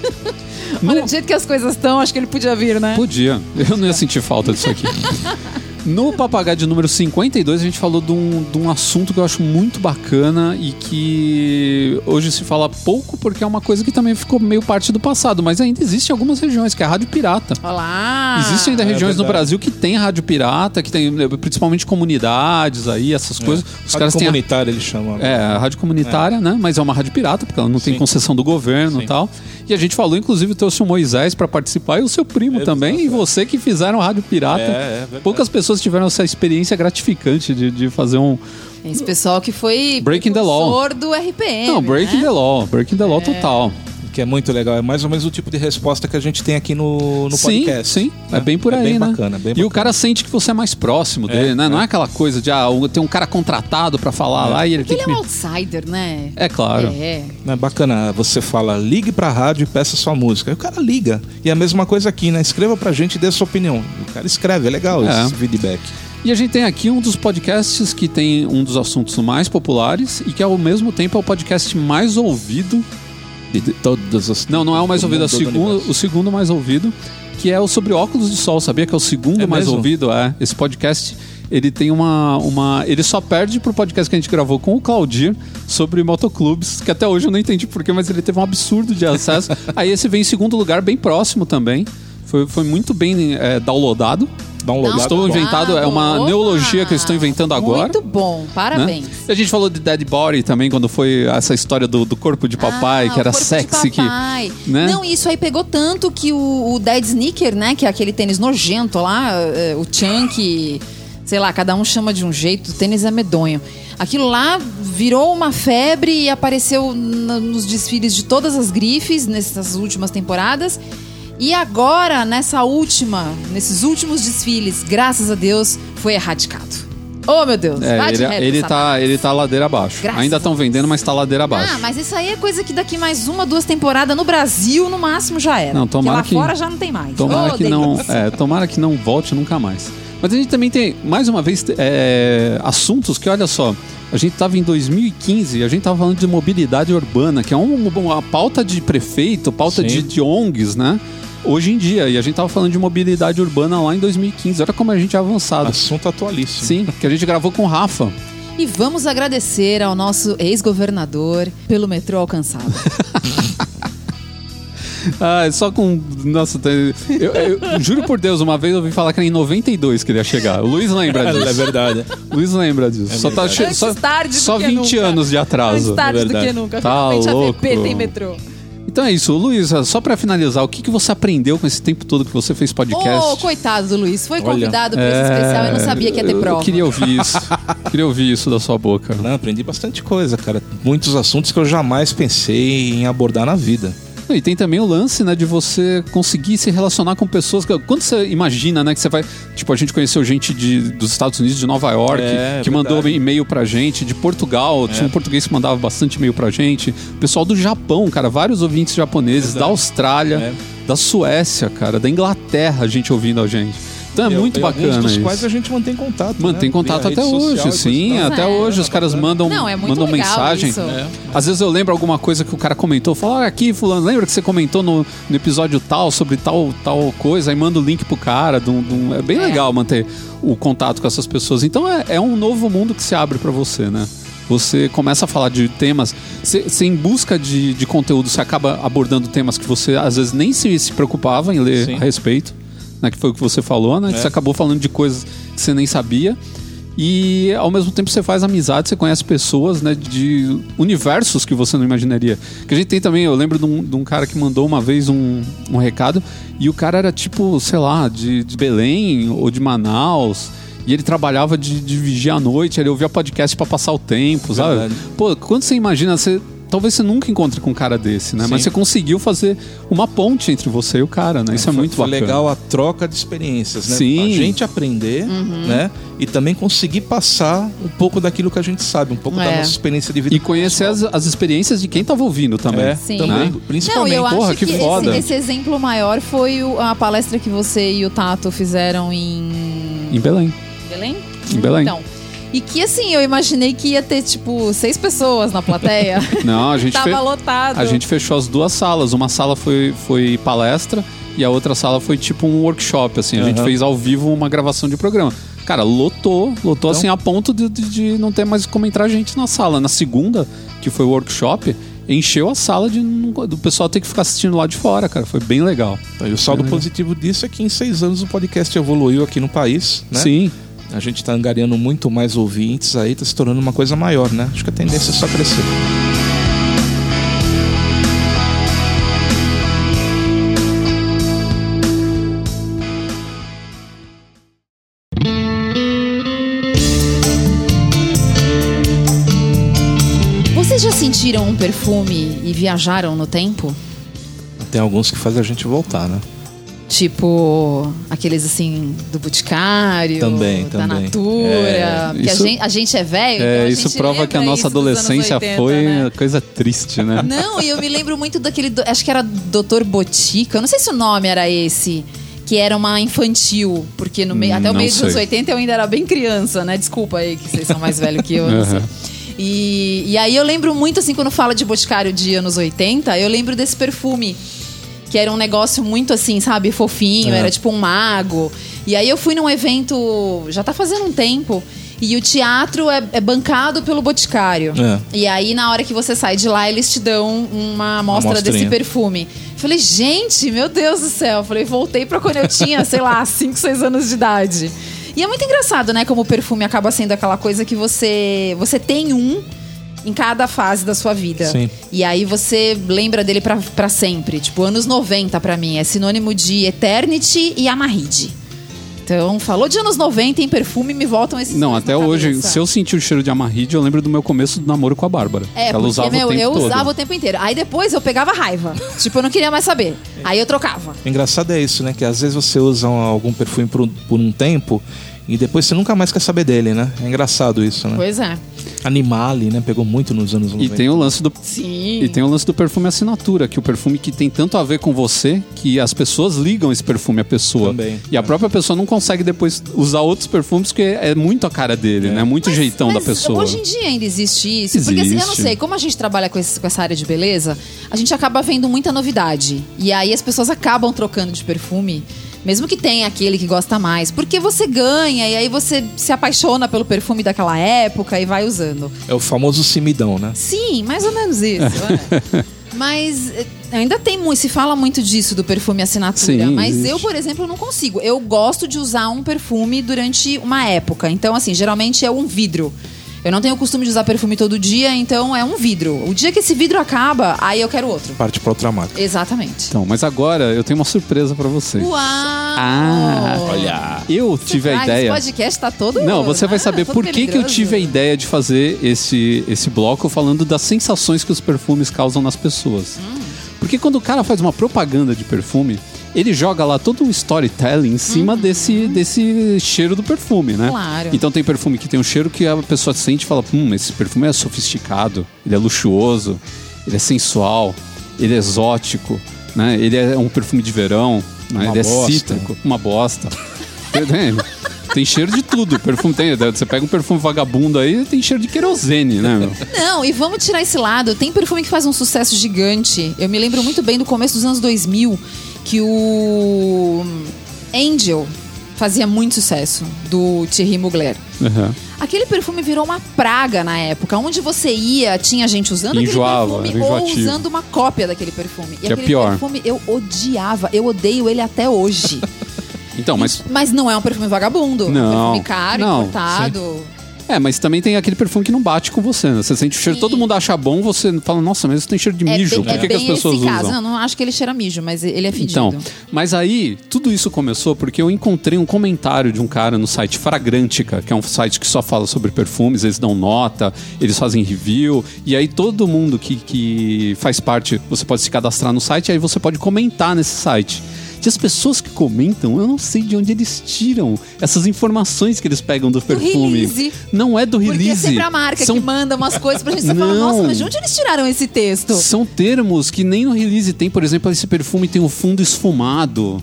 Olha, do jeito que as coisas estão, acho que ele podia vir, né? Podia. Eu não ia sentir falta disso aqui. No papagaio de número 52, a gente falou de um, de um assunto que eu acho muito bacana e que hoje se fala pouco porque é uma coisa que também ficou meio parte do passado, mas ainda existe algumas regiões, que é a rádio pirata. Olá! Existem ainda é regiões no verdade. Brasil que tem rádio pirata, que tem principalmente comunidades aí, essas coisas. Os Rádio caras têm a- comunitária eles chamam. É, a rádio comunitária, né? Mas é uma rádio pirata, porque ela não tem Sim. concessão do governo e Sim. tal. E a gente falou, inclusive, trouxe o Moisés para participar e o seu primo Exato. também, e você que fizeram rádio pirata. É, é verdade. Poucas pessoas tiveram essa experiência gratificante de, de fazer um. Esse pessoal que foi Breaking the law. do RPM. Não, breaking né? the law, breaking the law total. Que é muito legal. É mais ou menos o tipo de resposta que a gente tem aqui no, no sim, podcast. sim, é né? bem por É aí, bem né? bacana, bem e o cara sente que você é mais próximo dele, É, né? Não é. é aquela coisa de, ah, tem um cara contratado para falar lá e ele Porque tem ele é um outsider, né? É claro. É. É bacana, você fala, ligue pra rádio e peça sua música. Aí o cara liga. E é a mesma coisa aqui, né? Escreva pra gente e dê sua opinião. O cara escreve, é legal É. esse feedback. E a gente tem aqui um dos podcasts que tem um dos assuntos mais populares e que ao mesmo tempo é o podcast mais ouvido. De todas as. Não, não é o mais do ouvido, é o segundo, o segundo mais ouvido, que é o sobre óculos de sol. Sabia que é o segundo É mais mesmo? ouvido? É. Esse podcast, ele tem uma, uma. Ele só perde pro podcast que a gente gravou com o Claudir sobre motoclubes, que até hoje eu não entendi porquê, mas ele teve um absurdo de acesso. Aí esse vem em segundo lugar, bem próximo também. Foi, foi muito bem é, downloadado. Downloadado. Estou inventado, é uma Opa! neologia que eu estou inventando agora. Muito bom, né? parabéns. E a gente falou de Dead Body também, quando foi essa história do, do corpo de papai, Ah, que era o corpo de sexy. Que, né? Não, isso aí pegou tanto que o, o Dead Sneaker, né? Que é aquele tênis nojento lá, eh, o Chunk, sei lá, cada um chama de um jeito, o tênis é medonho. Aquilo lá virou uma febre e apareceu nos desfiles de todas as grifes nessas últimas temporadas. E agora, nessa última, nesses últimos desfiles, graças a Deus, foi erradicado. Oh, meu Deus. É, vai de ele, reto, ele, tá, ele tá ladeira abaixo. Graças Ainda estão vendendo, mas tá ladeira abaixo. Ah, mas isso aí é coisa que daqui mais uma, duas temporadas no Brasil, no máximo, já era. Não, tomara Porque lá que- fora já não tem mais. Tomara Oh, que não, é, tomara que não volte nunca mais. Mas a gente também tem, mais uma vez, é, assuntos que, olha só, a gente estava em 2015, a gente estava falando de mobilidade urbana, que é um- uma pauta de prefeito, pauta de, de ONGs, né? Hoje em dia, e a gente estava falando de mobilidade urbana lá em 2015. Olha como a gente é avançado. Assunto atualíssimo. Sim, que a gente gravou com o Rafa. E vamos agradecer ao nosso ex-governador pelo metrô alcançado. Ah, só com. Nossa, eu, eu juro por Deus, uma vez eu ouvi falar que era em 92 que ele ia chegar. O Luiz lembra disso. É verdade. Luiz lembra disso. só tá che- Antes só, tarde do só que 20 nunca. anos de atraso. Mais tarde do verdade. que nunca. Tá Finalmente louco. a VP tem metrô. Então é isso, Luiz, só pra finalizar, o que, que você aprendeu com esse tempo todo que você fez podcast? Oh, coitado do Luiz. Foi Olha. convidado para esse especial e não sabia que ia ter prova. Eu queria ouvir isso. queria ouvir isso da sua boca. Não, aprendi bastante coisa, cara. Muitos assuntos que eu jamais pensei em abordar na vida. E tem também o lance, né, de você conseguir se relacionar com pessoas. que- Quando você imagina, né, que você vai. Tipo, a gente conheceu gente de, dos Estados Unidos, de Nova York, É, que verdade. mandou e-mail pra gente, de Portugal, tinha um português que mandava bastante e-mail pra gente. Pessoal do Japão, cara, vários ouvintes japoneses, da Austrália, É. da Suécia, cara, da Inglaterra, a gente ouvindo a gente. Então é muito e bacana dos isso. quais a gente mantém contato. Mantém né? contato até hoje, sim. Até É, hoje os é caras bacana. mandam, Não, é muito mandam legal mensagem. isso. É. Às vezes eu lembro alguma coisa que o cara comentou, fala, "Ah, aqui, fulano, lembra que você comentou no, no episódio tal sobre tal, tal coisa, aí manda o link pro cara. de um- de um- é bem É. legal manter o contato com essas pessoas. Então é, é um novo mundo que se abre pra você, né? Você começa a falar de temas, você você em busca de, de conteúdo, você acaba abordando temas que você às vezes nem se, se preocupava em ler Sim. a respeito, né? Que foi o que você falou, né? Que É. você acabou falando de coisas que você nem sabia. E ao mesmo tempo você faz amizade, você conhece pessoas, né, de universos que você não imaginaria. Que a gente tem também, eu lembro de um, de um cara que mandou uma vez um, um recado e o cara era tipo, sei lá, de, de Belém ou de Manaus. E ele trabalhava de, de vigia à noite, ele ouvia podcast pra passar o tempo, sabe? Verdade. Pô, quando você imagina, você. Talvez você nunca encontre com um cara desse, né? Mas Sim. você conseguiu fazer uma ponte entre você e o cara, né? Isso é, foi, muito foi bacana. legal a troca de experiências, né? Sim. A gente aprender, Uhum. né? E também conseguir passar um pouco daquilo que a gente sabe, um pouco É. da nossa experiência de vida. E conhecer as, as experiências de quem tava ouvindo também. É, Sim. também, Né? Não, principalmente. eu porra, acho que que, foda. esse, esse exemplo maior foi o- a palestra que você e o Tato fizeram em Em Belém. Belém? Em Belém. Então. E que assim, eu imaginei que ia ter, tipo, seis pessoas na plateia. Não, a gente, Tava fe- lotado. a gente fechou as duas salas. Uma sala foi, foi palestra e a outra sala foi tipo um workshop, assim. A gente Aham. fez ao vivo uma gravação de programa. Cara, lotou, lotou Então- assim a ponto de, de- de não ter mais como entrar gente na sala. Na segunda, que foi o workshop, encheu a sala de do pessoal ter que ficar assistindo lá de fora, cara. Foi bem legal. E o saldo positivo disso é que em seis anos o podcast evoluiu aqui no país, né? Sim. A gente tá angariando muito mais ouvintes aí, tá se tornando uma coisa maior, né? Acho que a tendência é só crescer. Vocês já sentiram um perfume e viajaram no tempo? Tem alguns que fazem a gente voltar, né? Tipo, aqueles assim, do Boticário, Também, da também. Natura. É, porque isso- a, gente, a gente é velho, então É, a isso prova que a nossa adolescência 80, foi né? coisa triste, né? Não, e eu me lembro muito daquele. Acho que era Doutor Botica. Eu não sei se o nome era esse. Que era uma infantil. Porque no meio, Hum, até o meio dos anos sei. 80 eu ainda era bem criança, né? Desculpa aí que vocês são mais velhos que eu. eu não sei. Aham. E, e aí eu lembro muito, assim, quando fala de Boticário de anos 80, eu lembro desse perfume. Que era um negócio muito assim, sabe, fofinho, É. era tipo um mago. E aí eu fui num evento, já tá fazendo um tempo, e o teatro é, é bancado pelo Boticário. É. E aí, na hora que você sai de lá, eles te dão uma amostra desse perfume. Falei, gente, meu Deus do céu. Falei, voltei pra quando eu tinha, sei lá, 5, 6 anos de idade. E é muito engraçado, né? Como o perfume acaba sendo aquela coisa que você, você tem um em cada fase da sua vida. Sim. E aí você lembra dele pra, pra sempre. Tipo, anos 90 pra mim é sinônimo de Eternity e Amaride. Então, falou de anos 90 em perfume, me voltam esses Não, até hoje, cabeça. se eu sentir o cheiro de amarride, eu lembro do meu começo do namoro com a Bárbara. É, ela porque, usava meu, o tempo eu todo. usava o tempo inteiro. Aí depois eu pegava raiva. tipo, eu não queria mais saber. Aí eu trocava. O engraçado é isso, né? Que às vezes você usa um- algum perfume por um, por um tempo e depois você nunca mais quer saber dele, né? É engraçado isso, né? Pois é. Animale, né? Pegou muito nos anos 90. E tem o lance do Sim. E tem o lance do perfume assinatura, que o perfume que tem tanto a ver com você que as pessoas ligam esse perfume à pessoa. Também, E a é. própria pessoa não consegue depois usar outros perfumes porque é muito a cara dele, né? Muito jeitão da Mas pessoa. Hoje em dia ainda existe isso. Porque assim, eu não Existe. sei, como a gente trabalha com, esse- com essa área de beleza, a gente acaba vendo muita novidade. E aí as pessoas acabam trocando de perfume. Mesmo que tenha aquele que gosta mais. Porque você ganha e aí você se apaixona pelo perfume daquela época e vai usando. É o famoso simidão, né? Sim, mais ou menos isso. é. Mas eh, ainda tem muito, se fala muito disso do perfume assinatura. Sim, mas existe. eu, por exemplo, não consigo. Eu gosto de usar um perfume durante uma época. Então, assim, geralmente é um vidro. Eu não tenho o costume de usar perfume todo dia, então é um vidro. O dia que esse vidro acaba, aí eu quero outro. Parte pra outra marca. Exatamente. Então, mas agora eu tenho uma surpresa pra você. Uau! Ah, olha. Eu tive a Ah, ideia. Esse podcast tá todo. Não, você vai ah, saber todo por que, que eu tive a ideia de fazer esse, esse bloco falando das sensações que os perfumes causam nas pessoas. Hum. Porque quando o cara faz uma propaganda de perfume, ele joga lá todo um storytelling em cima desse, desse cheiro do perfume, né? Uhum. Claro. Então tem perfume que tem um cheiro que a pessoa sente e fala: hum, esse perfume é sofisticado, ele é luxuoso, ele é sensual, ele é exótico, né? Ele é um perfume de verão, né? Uma ele é bosta. cítrico, uma bosta. Tem- Tem cheiro de tudo. Perfume tem. Você pega um perfume vagabundo aí, tem cheiro de querosene, né, meu? Não, e vamos tirar esse lado. Tem perfume que faz um sucesso gigante. Eu me lembro muito bem do começo dos anos 2000 que o Angel fazia muito sucesso do Thierry Mugler. Uhum. Aquele perfume virou uma praga na época. Onde você ia, tinha gente usando Enjoava, aquele perfume ou usando uma cópia daquele perfume. E Que é aquele pior. perfume eu odiava. Eu odeio ele até hoje. Então, mas. Mas não é um perfume vagabundo. É um Não, perfume caro, não, importado. É, mas também tem aquele perfume que não bate com você, né? Você sente o cheiro, Sim. todo mundo acha bom, você fala, nossa, mas isso tem cheiro de É mijo. bem, Por que, é que as pessoas esse caso. usam? Não, não acho que ele cheira mijo, mas ele é fedido. Então, mas aí, tudo isso começou porque eu encontrei um comentário de um cara no site Fragrantica, que é um site que só fala sobre perfumes, eles dão nota, eles fazem review, e aí todo mundo que, que faz parte, você pode se cadastrar no site, aí você pode comentar nesse site. E as pessoas que comentam, eu não sei de onde eles tiram essas informações que eles pegam do perfume. release. Não é do Porque é release. sempre a marca São que manda umas coisas pra gente. Você fala, Não. nossa, mas de onde eles tiraram esse texto? São termos que nem no release tem, por exemplo, esse perfume tem o fundo esfumado,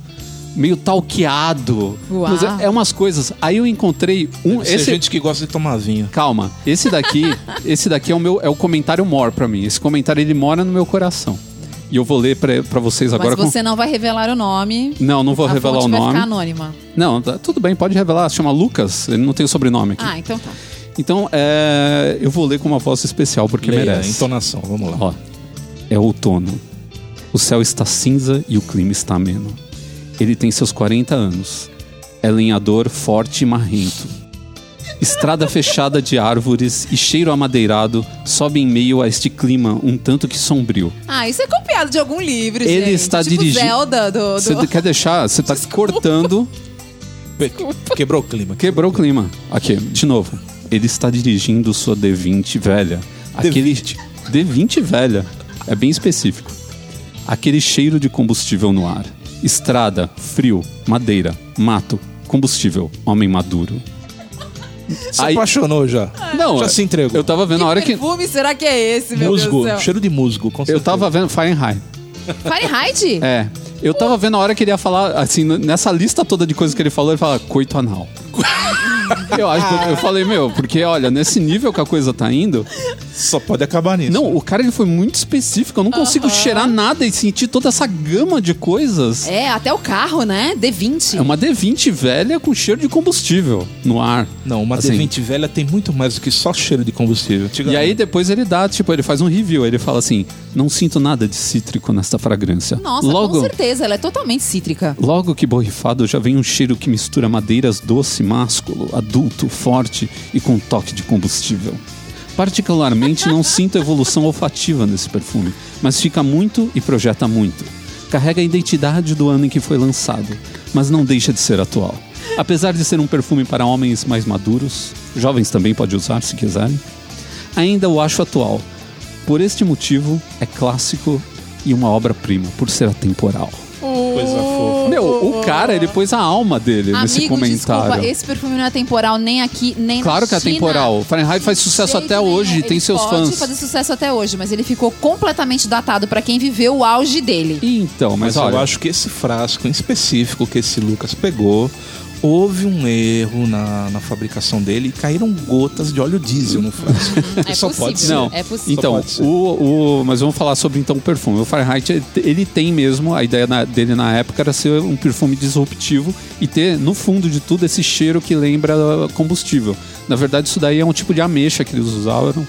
meio talqueado. Uau. Mas é, é umas coisas. Aí eu encontrei um. Deve ser Esse, gente que gosta de tomar vinho. Calma, esse daqui, esse daqui é o meu, é o comentário mor pra mim.Esse comentário ele mora no meu coração. E eu vou ler pra, pra vocês agora. mas com- você não vai revelar o nome. Não, não vou a revelar fonte o vai nome. ficar anônima. Não, tá- tudo bem, pode revelar. Se chama Lucas, ele não tem o sobrenome aqui. Ah, então tá. Então, é, eu vou ler com uma voz especial porque Leia, merece. entonação, vamos lá. Ó, é outono. O céu está cinza e o clima está ameno. Ele tem seus 40 anos. É lenhador forte e marrento. Estrada fechada de árvores e cheiro amadeirado sobe em meio a este clima um tanto que sombrio. Ah, isso é copiado de algum livro, Ele gente. está tipo dirigindo- Zelda do... do... Você quer deixar? Você tá cortando, Quebrou o clima. quebrou o clima. Aqui, de novo. Ele está dirigindo sua D20 velha. Aquele D20 velha. É bem específico. Aquele cheiro de combustível no ar. Estrada, frio, madeira, mato, combustível, homem maduro. Se Aí- apaixonou já. Não, já se entregou. Eu tava vendo a hora que. perfume será que é esse, meu musgo, Deus do céu? cheiro de musgo, com Eu certeza. tava vendo Fahrenheit. Fahrenheit? É. Eu tava vendo a hora que ele ia falar, assim, nessa lista toda de coisas que ele falou, ele fala coito anal. eu acho que eu, eu falei, meu, porque olha, nesse nível que a coisa tá indo. Só pode acabar nisso. Não, o cara ele foi muito específico. Eu não consigo cheirar nada e sentir toda essa gama de coisas. É, até o carro, né? D20. É uma D20 velha com cheiro de combustível no ar. Não, uma Assim. D20 velha tem muito mais do que só cheiro de combustível. Te E garanto. aí depois ele dá, tipo, ele faz um review, ele fala assim: "Não sinto nada de cítrico nesta fragrância". Nossa, logo, com certeza, ela é totalmente cítrica. logo que borrifado já vem um cheiro que mistura madeiras doce, másculo, adulto, forte e com toque de combustível. Particularmente não sinto evolução olfativa nesse perfume, mas fica muito e projeta muito. Carrega a identidade do ano em que foi lançado, mas não deixa de ser atual. Apesar de ser um perfume para homens mais maduros, jovens também pode usar se quiserem, ainda o acho atual. Por este motivo, é clássico e uma obra-prima, por ser atemporal. Coisa. Meu, o cara, ele pôs a alma dele nesse Amigo, comentário. desculpa, esse perfume não é temporal nem aqui, nem Claro na que é China. temporal. Fahrenheit faz sucesso até nenhum. hoje, tem Ele seus pode fãs. fazer sucesso até hoje, mas ele ficou completamente datado pra quem viveu o auge dele. Então, mas, Mas olha, eu acho que esse frasco em específico que esse Lucas pegou, houve um erro na, na fabricação dele e caíram gotas de óleo diesel no frasco. É Só possível. pode ser. Não, É possível. então, o, o, mas vamos falar sobre então o perfume. O Fahrenheit, ele tem mesmo, a ideia na- dele na época era ser um perfume disruptivo e ter, no fundo de tudo, esse cheiro que lembra combustível. Na verdade, isso daí é um tipo de ameixa que eles usavam.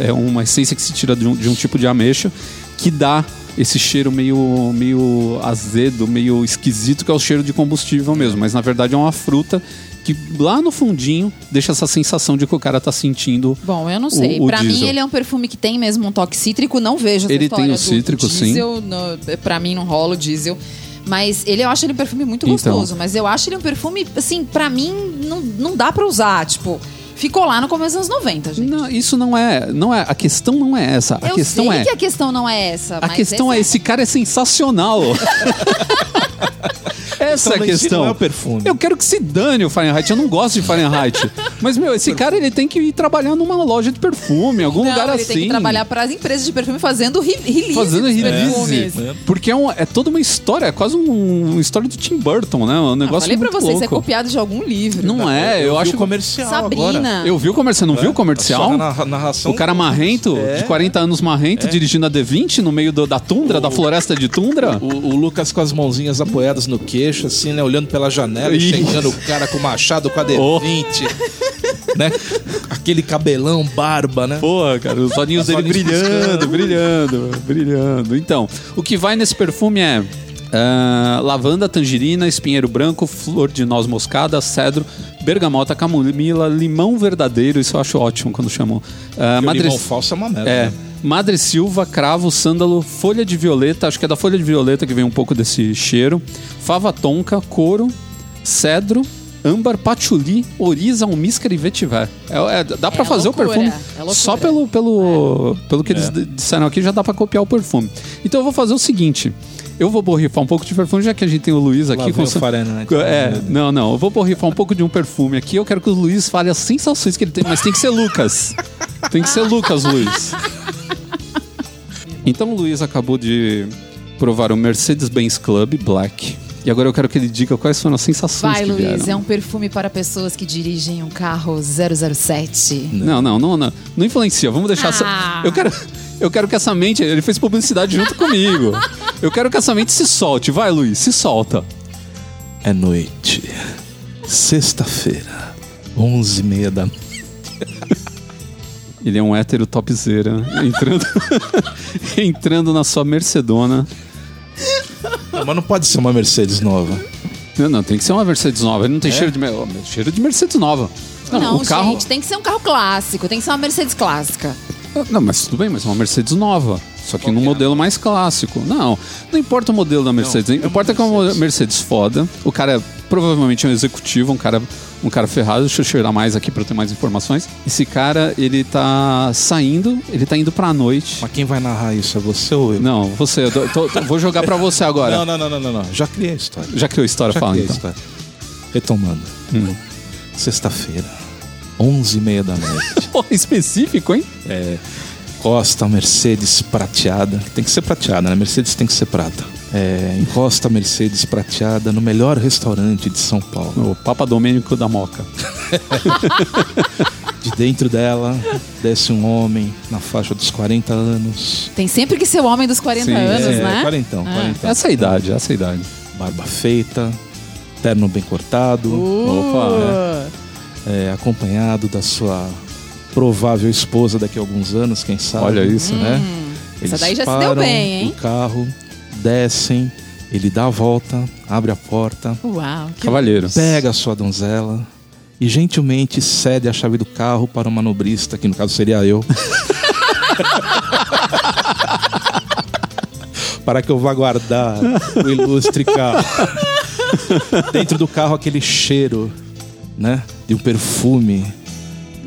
É uma essência que se tira de um, de um tipo de ameixa que dá esse cheiro meio, meio azedo, meio esquisito, que é o cheiro de combustível mesmo. Mas na verdade é uma fruta que lá no fundinho deixa essa sensação de que o cara tá sentindo Bom, eu não sei. o pra mim, diesel. ele é um perfume que tem mesmo um toque cítrico. Não vejo essa Ele tem o cítrico, sim. diesel. No, pra mim, não rola o diesel. Mas ele, eu acho ele um perfume muito Então. gostoso. Mas eu acho ele um perfume, assim, pra mim, não, não dá pra usar. Tipo, ficou lá no começo dos anos 90, gente. Não, isso não é, não é. A questão não é essa. A eu questão sei é. que a questão não é essa. A questão é esse esse cara é sensacional. Essa é a Então, esse questão. não é o perfume. Eu quero que se dane o Fahrenheit. Eu não gosto de Fahrenheit. Mas, meu, esse cara ele tem que ir trabalhar numa loja de perfume, em algum Não, lugar ele assim. tem que trabalhar para as empresas de perfume fazendo re release Fazendo release. É. Porque é, um- é toda uma história, é quase um- uma história do Tim Burton, né? Um Ah, negócio falei pra muito você, isso é louco. copiado de algum livro. Não é, eu, vi acho. o comercial agora. Sabrina. Eu vi o comercial, não viu o comercial? Só na narra- narração. O cara marrento, É. de 40 anos marrento, dirigindo a D20 no meio do- da tundra, da floresta de tundra. O, o Lucas com as mãozinhas apoiadas no queixo, assim, né? Olhando pela janela e Isso. chegando o cara com o machado com a Oh. D20. né? Aquele cabelão, barba, né? Porra, cara, os olhinhos Os dele brilhando, brilhando, brilhando. Então, o que vai nesse perfume é ah, lavanda, tangerina, espinheiro branco, flor de noz moscada, cedro, bergamota, camomila, limão verdadeiro. Isso eu acho ótimo quando chamam. Ah, Porque o madre- limão falso é uma merda. É. né? Madre Silva, cravo, sândalo, folha de violeta, acho que é da folha de violeta que vem um pouco desse cheiro. Fava tonka, couro, cedro, âmbar, patchouli, oriza, almíscar e vetiver. É, é, dá pra É fazer loucura, o perfume é só pelo, pelo, pelo que eles d- disseram aqui, já dá pra copiar o perfume. Então eu vou fazer o seguinte. Eu vou borrifar um pouco de perfume, já que a gente tem o Luiz aqui. Lá vem o sa- Fahrenheit. É, não, não. Eu vou borrifar um pouco de um perfume aqui. Eu quero que o Luiz fale as sensações que ele tem, mas tem que ser Lucas. Tem que ser Lucas, Luiz. Então o Luiz acabou de provar o Mercedes-Benz Club Black. E agora eu quero que ele diga quais foram as sensações Vai, que Luiz, vieram. é um perfume para pessoas que dirigem um carro 007. Não, não, não, não. Não influencia. Vamos deixar essa. Ah. Eu quero. Eu quero que essa mente. Ele fez publicidade junto comigo. Eu quero que essa mente se solte. Vai, Luiz, se solta. É noite. Sexta-feira. Onze e meia da Ele é um hétero topzera. Entrando. entrando na sua Mercedona. Não, Mas não pode ser uma Mercedes nova. Não, não, tem que ser uma Mercedes nova. Ele não tem cheiro de. oh, cheiro de Mercedes nova. Não, Não, o carro. gente, tem que ser um carro clássico, tem que ser uma Mercedes clássica. Não, mas tudo bem, mas é uma Mercedes nova. Só que Qual num é? modelo mais clássico. Não, não importa o modelo da Mercedes. Não, é importa que é uma Mercedes. Foda. O cara é, provavelmente é um executivo, um cara, um cara ferrado. Deixa eu cheirar mais aqui pra eu ter mais informações. Esse cara, ele tá saindo, ele tá indo pra noite. Mas quem vai narrar isso? É você ou eu? Não, você, eu tô- tô- vou jogar pra você agora. não, não, não, não, não, não. Já criei a história. Já criou a história, Já fala criei a então. história. Retomando. Hum. Sexta-feira. Onze e meia da noite. Específico, hein? É, encosta a Mercedes prateada, tem que ser prateada, né? Mercedes tem que ser prata. É, encosta a Mercedes prateada no melhor restaurante de São Paulo. O Papa Domênico da Moca. De dentro dela desce um homem na faixa dos 40 anos. Tem sempre que ser o homem dos 40 Sim, anos, é, né? quarentão, Ah. quarentão. Essa é a idade, essa é a idade. Barba feita, terno bem cortado, Opa, é, acompanhado da sua provável esposa daqui a alguns anos, quem sabe. Olha isso, né? Essa daí já se deu param bem, hein? O carro, descem, ele dá a volta, abre a porta, Uau. Que... Cavalheiro. pega a sua donzela e gentilmente cede a chave do carro para o manobrista, que no caso seria eu. para que eu vá guardar o ilustre carro. Dentro do carro aquele cheiro, né? De um perfume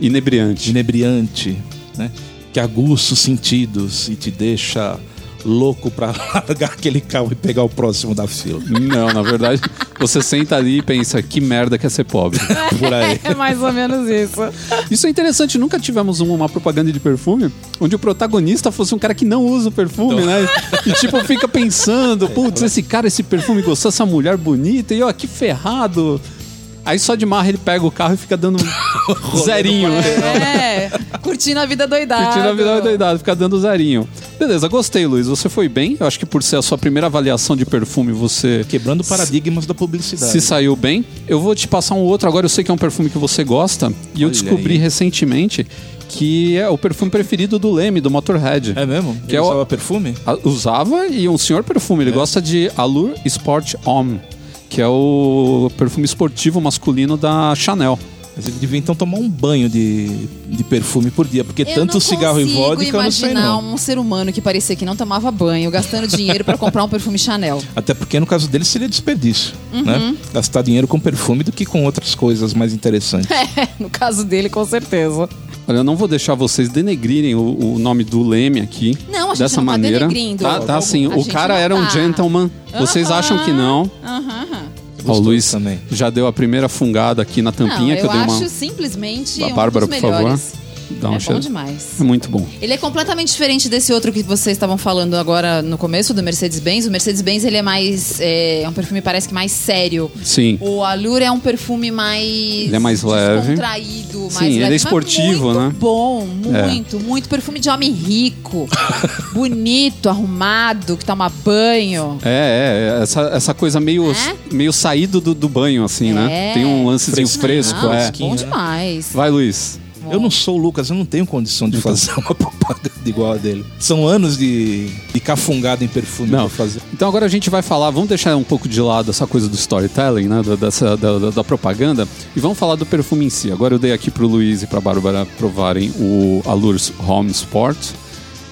Inebriante. inebriante, né? Que aguça os sentidos e te deixa louco pra largar aquele carro e pegar o próximo da fila. Não, na verdade, você senta ali e pensa, que merda que é ser pobre. Por aí. É mais ou menos isso. Isso é interessante, nunca tivemos um- uma propaganda de perfume onde o protagonista fosse um cara que não usa o perfume, né? E tipo, fica pensando, putz, esse cara, esse perfume gostou, essa mulher bonita, e ó, que ferrado. Aí só de marra ele pega o carro e fica dando um zerinho. É, curtindo a vida doidada. Curtindo a vida doidada, fica dando zerinho. Beleza, gostei, Luiz. Você foi bem. Eu acho que por ser a sua primeira avaliação de perfume, você Quebrando paradigmas da publicidade. se saiu bem. Eu vou te passar um outro agora. Eu sei que é um perfume que você gosta. E eu Olha descobri aí. recentemente que é o perfume preferido do Leme, do Motorhead. É mesmo? Que é é o- usava perfume? A- Usava e um senhor perfume. Ele gosta de Allure Sport Homme, que é o perfume esportivo masculino da Chanel. Mas ele devia então tomar um banho de, de perfume por dia, porque Eu tanto cigarro e vodka eu não sei imaginar não. um ser humano que parecia que não tomava banho, gastando dinheiro pra comprar um perfume Chanel. Até porque no caso dele seria desperdício, Uhum. né? Gastar dinheiro com perfume do que com outras coisas mais interessantes. É, no caso dele, com certeza. Olha, eu não vou deixar vocês denegrirem o, o nome do Leme aqui. Não, a gente dessa não tá maneira. denegrindo. Tá, tá sim. A O cara era um tá. gentleman. Vocês Aham. acham que não? Aham. Ó, o Gostoso Luiz também. já deu a primeira fungada aqui na tampinha Não, que eu, dei acho uma. simplesmente A um Bárbara, dos por favor. Dá um é cheiro. bom demais. É muito bom. Ele é completamente diferente desse outro que vocês estavam falando agora no começo, do Mercedes-Benz. O Mercedes-Benz, ele é mais... É, é um perfume, parece que mais sério. Sim. O Allure é um perfume mais... Ele é mais leve. Descontraído, mais Sim, ele leve. é mas esportivo, muito né? bom, muito, muito. Perfume de homem rico, bonito, arrumado, que toma banho. É, é, essa, essa coisa meio, É? meio saído do, do banho, assim, né? É. Tem um lancezinho Fresquinho, fresco. Não, é. bom né? demais. Vai, Luiz. Eu não sou o Lucas, eu não tenho condição de fazer uma propaganda igual a dele. São anos de, de cafungada em perfume Não. fazer. Então agora a gente vai falar, vamos deixar um pouco de lado essa coisa do storytelling, né? da- Dessa, da, da- da propaganda, e vamos falar do perfume em si. Agora eu dei aqui pro Luiz e pra Bárbara provarem o Allure Home Sport,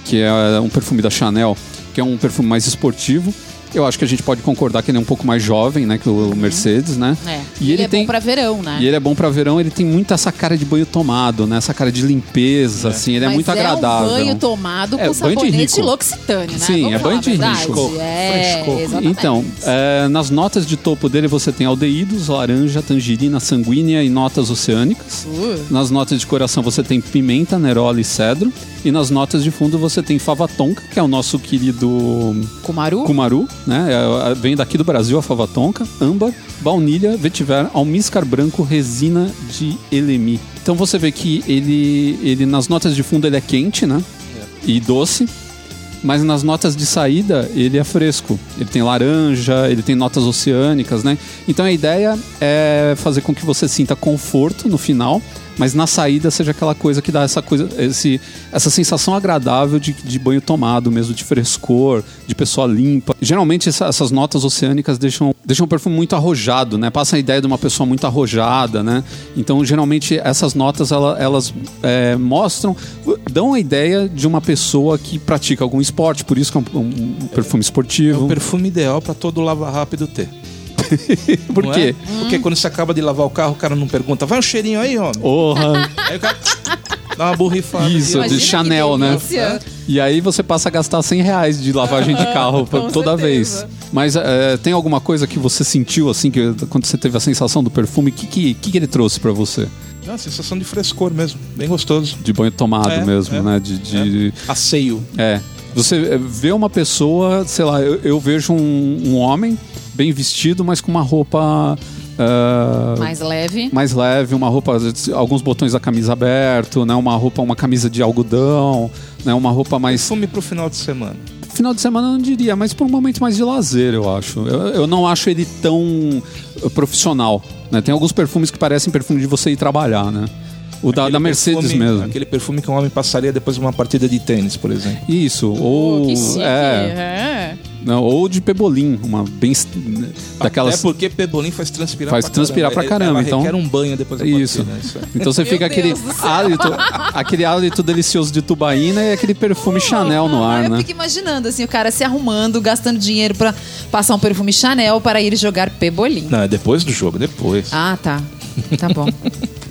que é um perfume da Chanel, que é um perfume mais esportivo. Eu acho que a gente pode concordar que ele é um pouco mais jovem, né? Que o Mercedes, né? É. E ele, ele é tem- bom pra verão, né? E ele é bom pra verão, ele tem muito essa cara de banho tomado, né? Essa cara de limpeza, assim, ele é Mas muito agradável. É um banho tomado É, com sabonete rico. L'Occitane, né? Sim, Vamos é banho de rico. É. Então, é, nas notas de topo dele você tem aldeídos, laranja, tangerina, sanguínea e notas oceânicas. Uh. Nas notas de coração você tem pimenta, nerola e cedro. E nas notas de fundo você tem fava tonka, que é o nosso querido Kumaru? Kumaru, né? É, é, vem daqui do Brasil a fava tonka, âmbar, baunilha, vetiver, almíscar branco, resina de elemi. Então você vê que ele, ele nas notas de fundo ele é quente, né? E doce. Mas nas notas de saída ele é fresco. Ele tem laranja, ele tem notas oceânicas, né? Então a ideia é fazer com que você sinta conforto no final, mas na saída seja aquela coisa que dá essa coisa, esse, essa sensação agradável de, de banho tomado mesmo, de frescor, de pessoa limpa. Geralmente essa- essas notas oceânicas deixam, deixam o perfume muito arrojado, né? Passa a ideia de uma pessoa muito arrojada, né? Então geralmente essas notas ela- elas é, mostram, dão a ideia de uma pessoa que pratica algum esporte, por isso que é um, um perfume É esportivo. o perfume ideal pra todo lava rápido ter. Por não quê? é? Porque quando você acaba de lavar o carro, o cara não pergunta, vai um cheirinho aí, homem. Porra! Aí o cara dá uma borrifada. Isso, de- Chanel, né? delícia. E aí você passa a gastar 100 reais de lavagem de carro toda certeza. vez. Mas é, tem alguma coisa que você sentiu assim, que quando você teve a sensação do perfume, o que, que, que, ele trouxe pra você? Não, sensação de frescor mesmo. Bem gostoso. De banho tomado É, mesmo, é, né? De, de- Asseio. é. Você é, vê uma pessoa, sei lá, eu, eu vejo um, um homem bem vestido, mas com uma roupa. ah, Mais leve. mais leve, uma roupa, alguns botões da camisa aberto, né? Uma roupa, uma camisa de algodão, né? Uma roupa mais Perfume pro final de semana. Final de semana eu não diria, mas por um momento mais de lazer, eu acho. Eu, eu não acho ele tão eh, profissional. Né? Tem alguns perfumes que parecem perfume de você ir trabalhar, né? O da, da Mercedes perfume- mesmo. Aquele perfume que um homem passaria depois de uma partida de tênis, por exemplo. Isso. Ou. que chique. é, É. Não, ou de pebolim, uma bem daquelas É porque pebolim faz transpirar Faz pra transpirar caramba. pra caramba, Ela então- requer um banho depois da Isso. partida, isso. Então você fica aquele Deus céu. hálito, aquele hálito delicioso de tubaína e aquele perfume Chanel no ar, eu né? fico imaginando, assim, o cara se arrumando, gastando dinheiro pra passar um perfume Chanel para ir jogar pebolim. Não, é depois do jogo, depois. Ah, tá. Tá bom.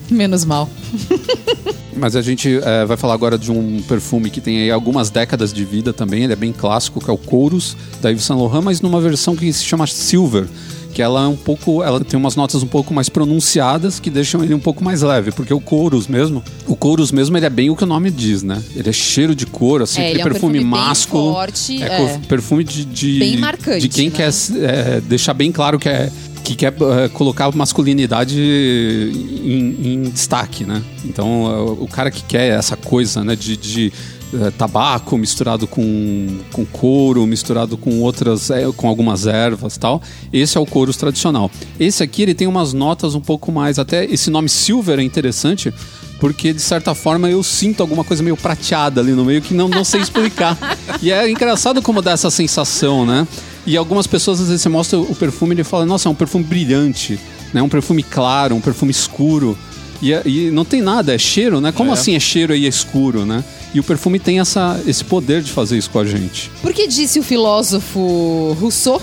Menos mal. Mas a gente é, vai falar agora de um perfume que tem aí algumas décadas de vida também, ele é bem clássico, que é o Chorus da Yves Saint Laurent, mas numa versão que se chama Silver, que ela é um pouco, ela tem umas notas um pouco mais pronunciadas que deixam ele um pouco mais leve, porque o Chorus mesmo, o Chorus mesmo ele é bem o que o nome diz, né? Ele é cheiro de couro, assim, É, ele é um perfume, perfume másculo, forte, é, é. perfume de, de Bem marcante, de quem né? quer é, deixar bem claro que é que quer é, colocar a masculinidade em, em destaque, né? Então, é, o cara que quer essa coisa, né, de, de, é, tabaco misturado com, com couro, misturado com outras, com algumas ervas, tal. Esse é o couro tradicional. Esse aqui ele tem umas notas um pouco mais, até esse nome Silver é interessante. Porque, de certa forma, eu sinto alguma coisa meio prateada ali no meio que não, não sei explicar. e é engraçado como dá essa sensação, né? E algumas pessoas, às vezes, você mostra o perfume e ele fala, nossa, é um perfume brilhante, né? Um perfume claro, um perfume escuro. E, é- e não tem nada, é cheiro, né? Como É. assim é cheiro e é escuro, né? E o perfume tem essa, esse poder de fazer isso com a gente. Porque disse o filósofo Rousseau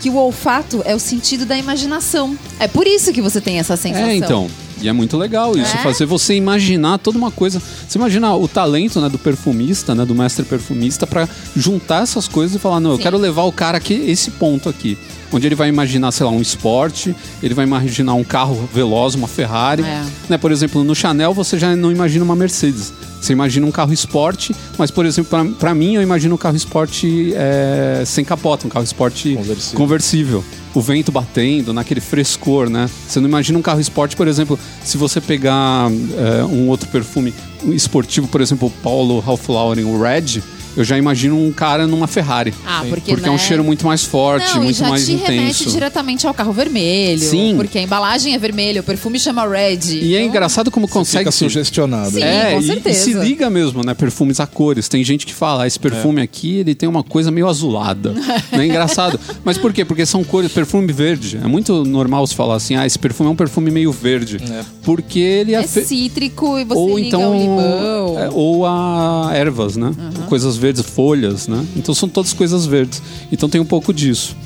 que o olfato é o sentido da imaginação. É por isso que você tem essa sensação. É, então. E é muito legal isso, É? fazer você imaginar toda uma coisa. Você imagina o talento né, do perfumista, né, do mestre perfumista, pra juntar essas coisas e falar: não, eu Sim. quero levar o cara aqui, esse ponto aqui. Onde ele vai imaginar, sei lá, um esporte, ele vai imaginar um carro veloz, uma Ferrari. É. Né, por exemplo, no Chanel você já não imagina uma Mercedes. Você imagina um carro esporte, mas, por exemplo, pra- pra mim, eu imagino um carro esporte é, sem capota, um carro esporte Conversível. conversível. O vento batendo, naquele frescor, né? Você não imagina um carro esporte, por exemplo, se você pegar é, um outro perfume esportivo, por exemplo, o Paulo Ralph Lauren, o Red, eu já imagino um cara numa Ferrari. Ah, porque, Porque é um né? cheiro muito mais forte, Não, e muito já mais te remete intenso. diretamente ao carro vermelho. Sim. Porque a embalagem é vermelha, o perfume chama Red. E é Então, engraçado como consegue Fica se- sugestionado. Sim. É, com e- e, certeza. se liga mesmo, né? Perfumes a cores. Tem gente que fala, ah, esse perfume aqui, ele tem uma coisa meio azulada. né? Engraçado. Mas por quê? Porque são cores, perfume verde. É muito normal se falar assim, ah, esse perfume é um perfume meio verde. É. Porque ele é... É fe- cítrico e você ou liga então o limão. é, ou a ervas, né? Coisas verdes, folhas, né? Então são todas coisas verdes. Então tem um pouco disso.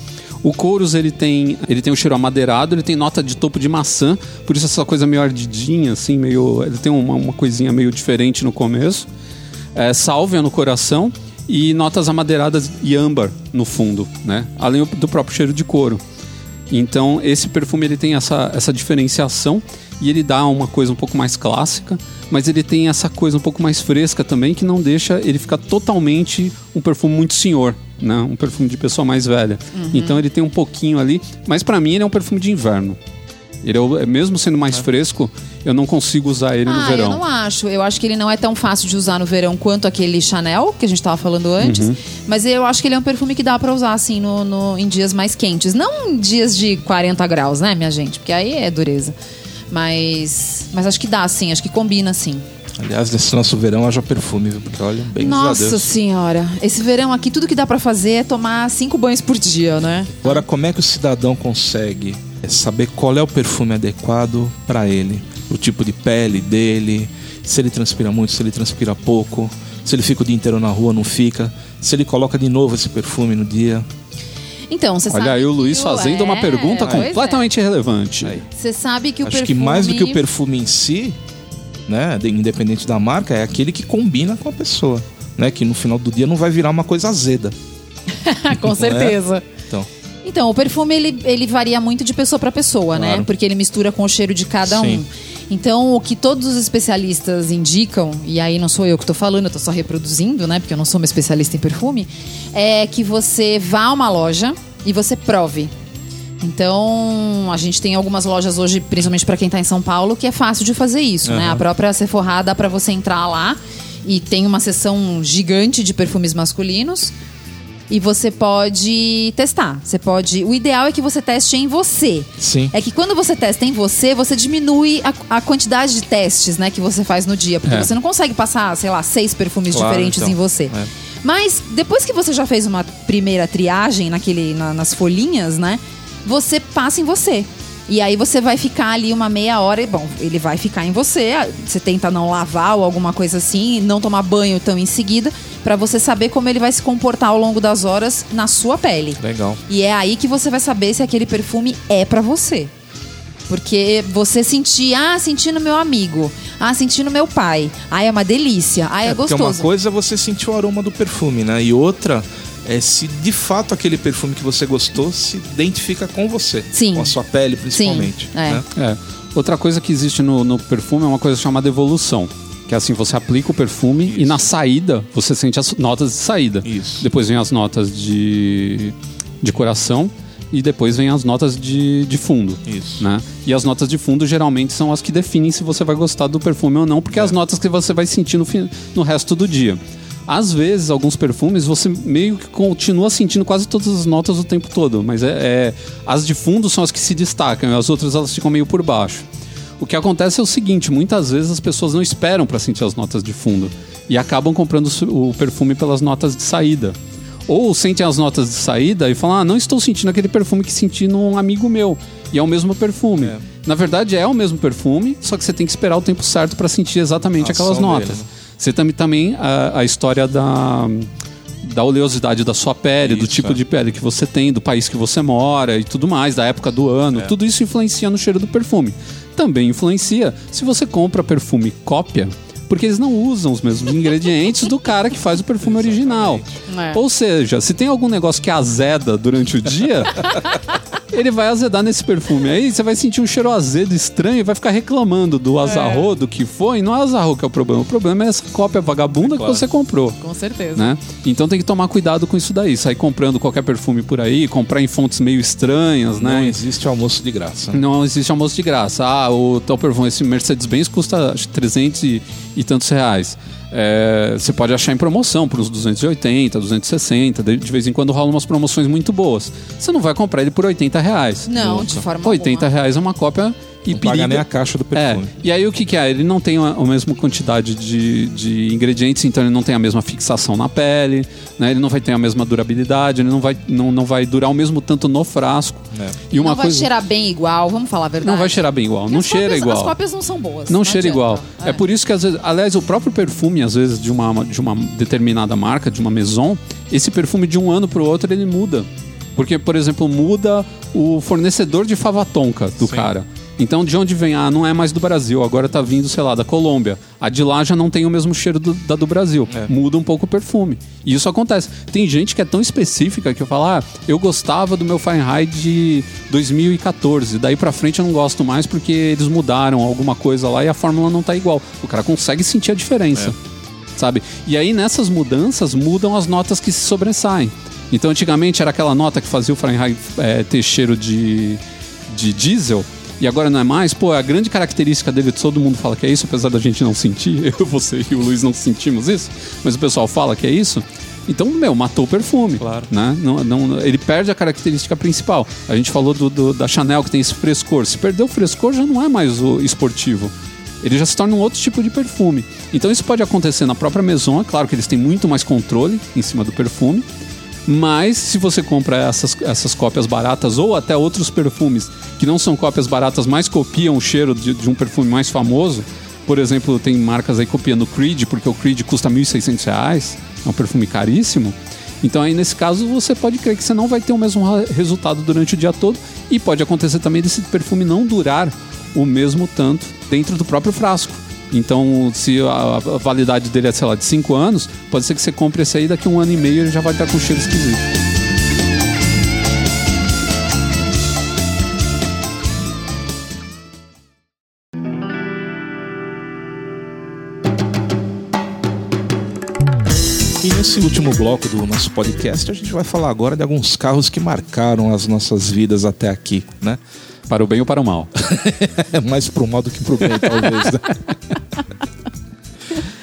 O Chorus, ele tem, ele tem um cheiro amadeirado, ele tem nota de topo de maçã, por isso essa coisa meio ardidinha, assim, meio... Ele tem uma, uma coisinha meio diferente no começo. É, sálvia no coração e notas amadeiradas e âmbar no fundo, né? Além do próprio cheiro de couro. Então, esse perfume ele tem essa, essa diferenciação e ele dá uma coisa um pouco mais clássica, mas ele tem essa coisa um pouco mais fresca também que não deixa ele ficar totalmente um perfume muito senhor, né? Um perfume de pessoa mais velha. Então ele tem um pouquinho ali, mas pra mim ele é um perfume de inverno. Ele é o- mesmo sendo mais fresco, eu não consigo usar ele no Ah, verão. eu não acho. Eu acho que ele não é tão fácil de usar no verão quanto aquele Chanel, que a gente tava falando antes. Uhum. Mas eu acho que ele é um perfume que dá pra usar, assim, no, no- em dias mais quentes. Não em dias de 40 graus, né, minha gente? Porque aí é dureza. Mas, mas acho que dá, sim. Acho que combina, sim. Aliás, nesse nosso verão haja perfume, viu? Porque olha, bem Nossa senhora. Esse verão aqui, tudo que dá pra fazer é tomar cinco banhos por dia, né? Agora, como é que o cidadão consegue é, saber qual é o perfume adequado para ele? O tipo de pele dele, se ele transpira muito, se ele transpira pouco, se ele fica o dia inteiro na rua, não fica, se ele coloca de novo esse perfume no dia. Então, você sabe. Olha aí o Luiz fazendo uma é, pergunta pois é. completamente relevante. Aí. Você sabe que o Acho perfume. que mais do que o perfume em si, né, de- independente da marca, é aquele que combina com a pessoa, né, que no final do dia não vai virar uma coisa azeda. Com certeza. Então, Então, o perfume ele, ele varia muito de pessoa para pessoa, né? Claro. Porque ele mistura com o cheiro de cada Sim. um. Então, o que todos os especialistas indicam, e aí não sou eu que tô falando, eu tô só reproduzindo, né? Porque eu não sou uma especialista em perfume, é que você vá a uma loja e você prove. Então, a gente tem algumas lojas hoje, principalmente para quem tá em São Paulo, que é fácil de fazer isso, né? Aham. A própria Sephora dá para você entrar lá e tem uma seção gigante de perfumes masculinos. E você pode testar. Você pode. O ideal é que você teste em você. sim. É que quando você testa em você, você diminui a, a quantidade de testes, né, que você faz no dia. Porque É. você não consegue passar, sei lá, seis perfumes Claro, diferentes então. em você. É. Mas depois que você já fez uma primeira triagem naquele, na- nas folhinhas, né? Você passa em você. E aí você vai ficar ali uma meia hora e, bom, ele vai ficar em você. Você tenta não lavar ou alguma coisa assim, não tomar banho tão em seguida, pra você saber como ele vai se comportar ao longo das horas na sua pele. Legal. E é aí que você vai saber se aquele perfume é pra você. Porque você sentir, ah, senti no meu amigo, ah, senti no meu pai, ah, é uma delícia, ah, é, porque gostoso. uma coisa é você sentir o aroma do perfume, né? E outra é se de fato aquele perfume que você gostou se identifica com você. Sim. Com a sua pele, principalmente. é. né? É. Outra coisa que existe no, no perfume é uma coisa chamada evolução. Que é assim, você aplica o perfume e na saída você sente as notas de saída. Isso. Depois vem as notas de, de coração e depois vem as notas de, de fundo. Isso. Né? E as notas de fundo geralmente são as que definem se você vai gostar do perfume ou não, porque é as notas que você vai sentir no, fim- no resto do dia. Às vezes, alguns perfumes você meio que continua sentindo quase todas as notas o tempo todo, mas é, é- as de fundo são as que se destacam, e as outras elas ficam meio por baixo. O que acontece é o seguinte: muitas vezes as pessoas não esperam para sentir as notas de fundo e acabam comprando o perfume pelas notas de saída. Ou sentem as notas de saída e falam: Ah, não estou sentindo aquele perfume que senti num amigo meu. E é o mesmo perfume. É. Na verdade, é o mesmo perfume, só que você tem que esperar o tempo certo para sentir exatamente A ação aquelas notas. dele, né? Você tem também a, a história da, da oleosidade da sua pele, do Isso, tipo é. de pele que você tem, do país que você mora e tudo mais, da época do ano. É. Tudo isso influencia no cheiro do perfume. Também influencia se você compra perfume cópia, porque eles não usam os mesmos ingredientes do cara que faz o perfume original. É. Ou seja, se tem algum negócio que azeda durante o dia, ele vai azedar nesse perfume. Aí você vai sentir um cheiro azedo estranho e vai ficar reclamando do azarro, do que foi. E não é azarro que é o problema. O problema é essa cópia vagabunda claro. que você comprou. Com certeza. Né? Então tem que tomar cuidado com isso daí. Sair comprando qualquer perfume por aí, comprar em fontes meio estranhas, Não né? existe almoço de graça. Não existe almoço de graça. Ah, o tal perfume, esse Mercedes-Benz custa acho, que 300 e, e tantos reais. É, você pode achar em promoção por uns 280, 260. De, de vez em quando rolam umas promoções muito boas. Você não vai comprar ele por 80 reais. Não, de forma 80 alguma. reais é uma cópia e Não paga nem a caixa do é, perfume. e aí o que, que é? Ele não tem a, a mesma quantidade de, de ingredientes, então ele não tem a mesma fixação na pele, né? Ele não vai ter a mesma durabilidade, ele não vai, não, não vai durar o mesmo tanto no frasco. É. E uma não vai coisa cheirar bem igual, vamos falar a verdade. não vai cheirar bem igual, Porque não cheira cópias- igual. As cópias não são boas. Não cheira adianta. igual. É. por isso que às vezes, aliás, o próprio perfume às vezes de uma de uma determinada marca, de uma maison, esse perfume de um ano para o outro ele muda. Porque, por exemplo, muda o fornecedor de fava tonka do Sim. cara. Então, de onde vem? Ah, não é mais do Brasil, agora tá vindo, sei lá, da Colômbia. A de lá já não tem o mesmo cheiro do- da do Brasil. É. Muda um pouco o perfume. E isso acontece. Tem gente que é tão específica que eu falo, ah, eu gostava do meu Fahrenheit de 2014. Daí pra frente eu não gosto mais porque eles mudaram alguma coisa lá e a fórmula não tá igual. O cara consegue sentir a diferença. Sabe? E aí nessas mudanças mudam as notas que se sobressaem. Então antigamente era aquela nota que fazia o Fahrenheit é, ter cheiro de, de diesel. E agora não é mais, pô, a grande característica dele, todo mundo fala que é isso, apesar da gente não sentir, eu, você e o Luiz não sentimos isso, mas o pessoal fala que é isso. Então, meu, matou o perfume. Claro. Né? Não, não, ele perde a característica principal. A gente falou do, do- da Chanel que tem esse frescor. Se perder o frescor, já não é mais o esportivo. Ele já se torna um outro tipo de perfume. Então isso pode acontecer na própria Maison, é claro que eles têm muito mais controle em cima do perfume. Mas se você compra essas, essas cópias baratas ou até outros perfumes que não são cópias baratas, mas copiam o cheiro de, de um perfume mais famoso, por exemplo, tem marcas aí copiando o Creed, porque o Creed custa 1.600 reais, é um perfume caríssimo. Então aí nesse caso você pode crer que você não vai ter o mesmo resultado durante o dia todo e pode acontecer também desse perfume não durar o mesmo tanto dentro do próprio frasco. Então, se a, a validade dele é, sei lá, de 5 anos, pode ser que você compre esse aí daqui a um ano e meio ele já vai estar com cheiro esquisito. E nesse último bloco do nosso podcast, a gente vai falar agora de alguns carros que marcaram as nossas vidas até aqui, né? Para o bem ou para o mal. É mais pro mal do que pro bem, talvez. Né?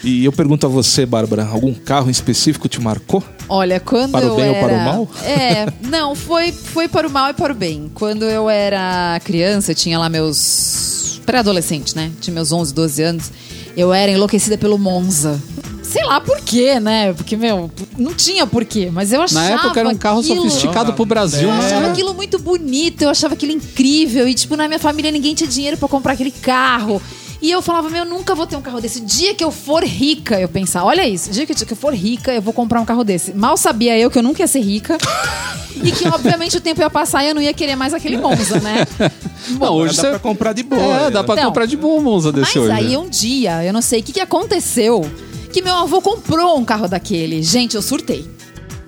E eu pergunto a você, Bárbara, algum carro em específico te marcou? Olha, quando Para o eu bem ou era... para o mal? É, não, foi, foi para o mal e para o bem. Quando eu era criança, eu tinha lá meus... Pré-adolescente, né? Tinha meus 11, 12 anos. Eu era enlouquecida pelo Monza. sei lá por quê, né? Porque, meu, não tinha porquê, mas eu achava Na época era um carro aquilo... sofisticado pro Brasil, Eu né? achava aquilo muito bonito, eu achava aquilo incrível. E, tipo, na minha família ninguém tinha dinheiro pra comprar aquele carro. E eu falava, meu, eu nunca vou ter um carro desse. O dia que eu for rica, eu pensava, olha isso, o dia que eu que eu for rica, eu vou comprar um carro desse. Mal sabia eu que eu nunca ia ser rica. e que, obviamente, o tempo ia passar e eu não ia querer mais aquele Monza, né? Não, hoje dá você... pra comprar de boa. É, dá pra Não. comprar de boa um Monza desse Mas hoje. aí né? um dia, eu não sei o que, que aconteceu, que meu avô comprou um carro daquele. Gente, eu surtei.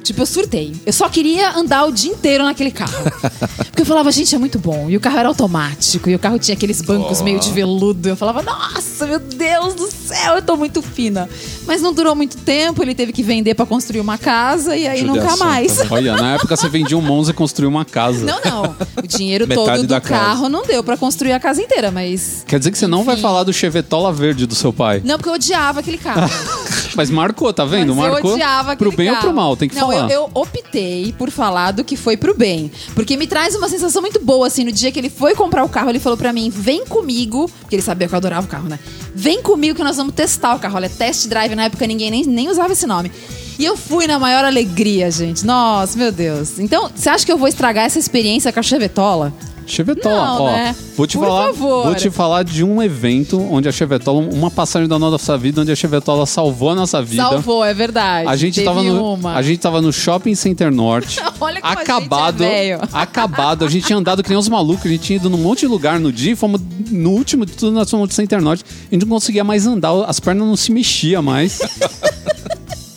Tipo, eu surtei. Eu só queria andar o dia inteiro naquele carro. Porque eu falava, gente, é muito bom. E o carro era automático. E o carro tinha aqueles bancos meio de veludo. Eu falava, nossa, meu Deus do céu, eu tô muito fina. Mas não durou muito tempo. Ele teve que vender pra construir uma casa. E aí nunca mais. Olha, na época você vendia um Monza e construiu uma casa. Não, não. O dinheiro todo do da casa. carro não deu pra construir a casa inteira, mas. Quer dizer que você não vai Enfim. falar do Chevetola verde do seu pai. Não, porque eu odiava aquele carro. Mas marcou, tá vendo? Mas marcou eu odiava pro bem ou carro. pro mal, tem que não, falar. Eu, eu optei por falar do que foi pro bem. Porque me traz uma sensação muito boa, assim, no dia que ele foi comprar o carro, ele falou pra mim, vem comigo, porque ele sabia que eu adorava o carro, né? Vem comigo que nós vamos testar o carro. Olha, test drive, na época ninguém nem, nem usava esse nome. E eu fui na maior alegria, gente. Nossa, meu Deus. Então, você acha que eu vou estragar essa experiência com a Chevetola? Chevetola, Não, ó. né? Vou te Por falar, favor. vou te falar de um evento onde a Chevetola, uma passagem da nossa vida onde a Chevetola salvou a nossa vida. Salvou, é verdade. A gente, Teve tava no, uma. a gente tava no Shopping Center Norte. Olha como a gente é acabado. velho. acabado. A gente tinha andado que nem uns malucos. A gente tinha ido num monte de lugar no dia. e Fomos no último de tudo, nós fomos no Center Norte. A gente não conseguia mais andar. As pernas não se mexiam mais.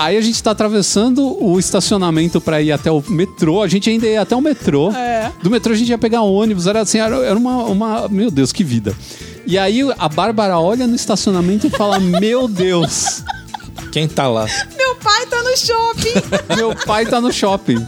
Aí a gente tá atravessando o estacionamento pra ir até o metrô. A gente ainda ia até o metrô. É. Do metrô a gente ia pegar ônibus. Era assim, era, era uma, uma. Meu Deus, que vida. E aí a Bárbara olha no estacionamento e fala: Meu Deus, Quem tá lá? Meu pai tá no shopping. meu pai tá no shopping.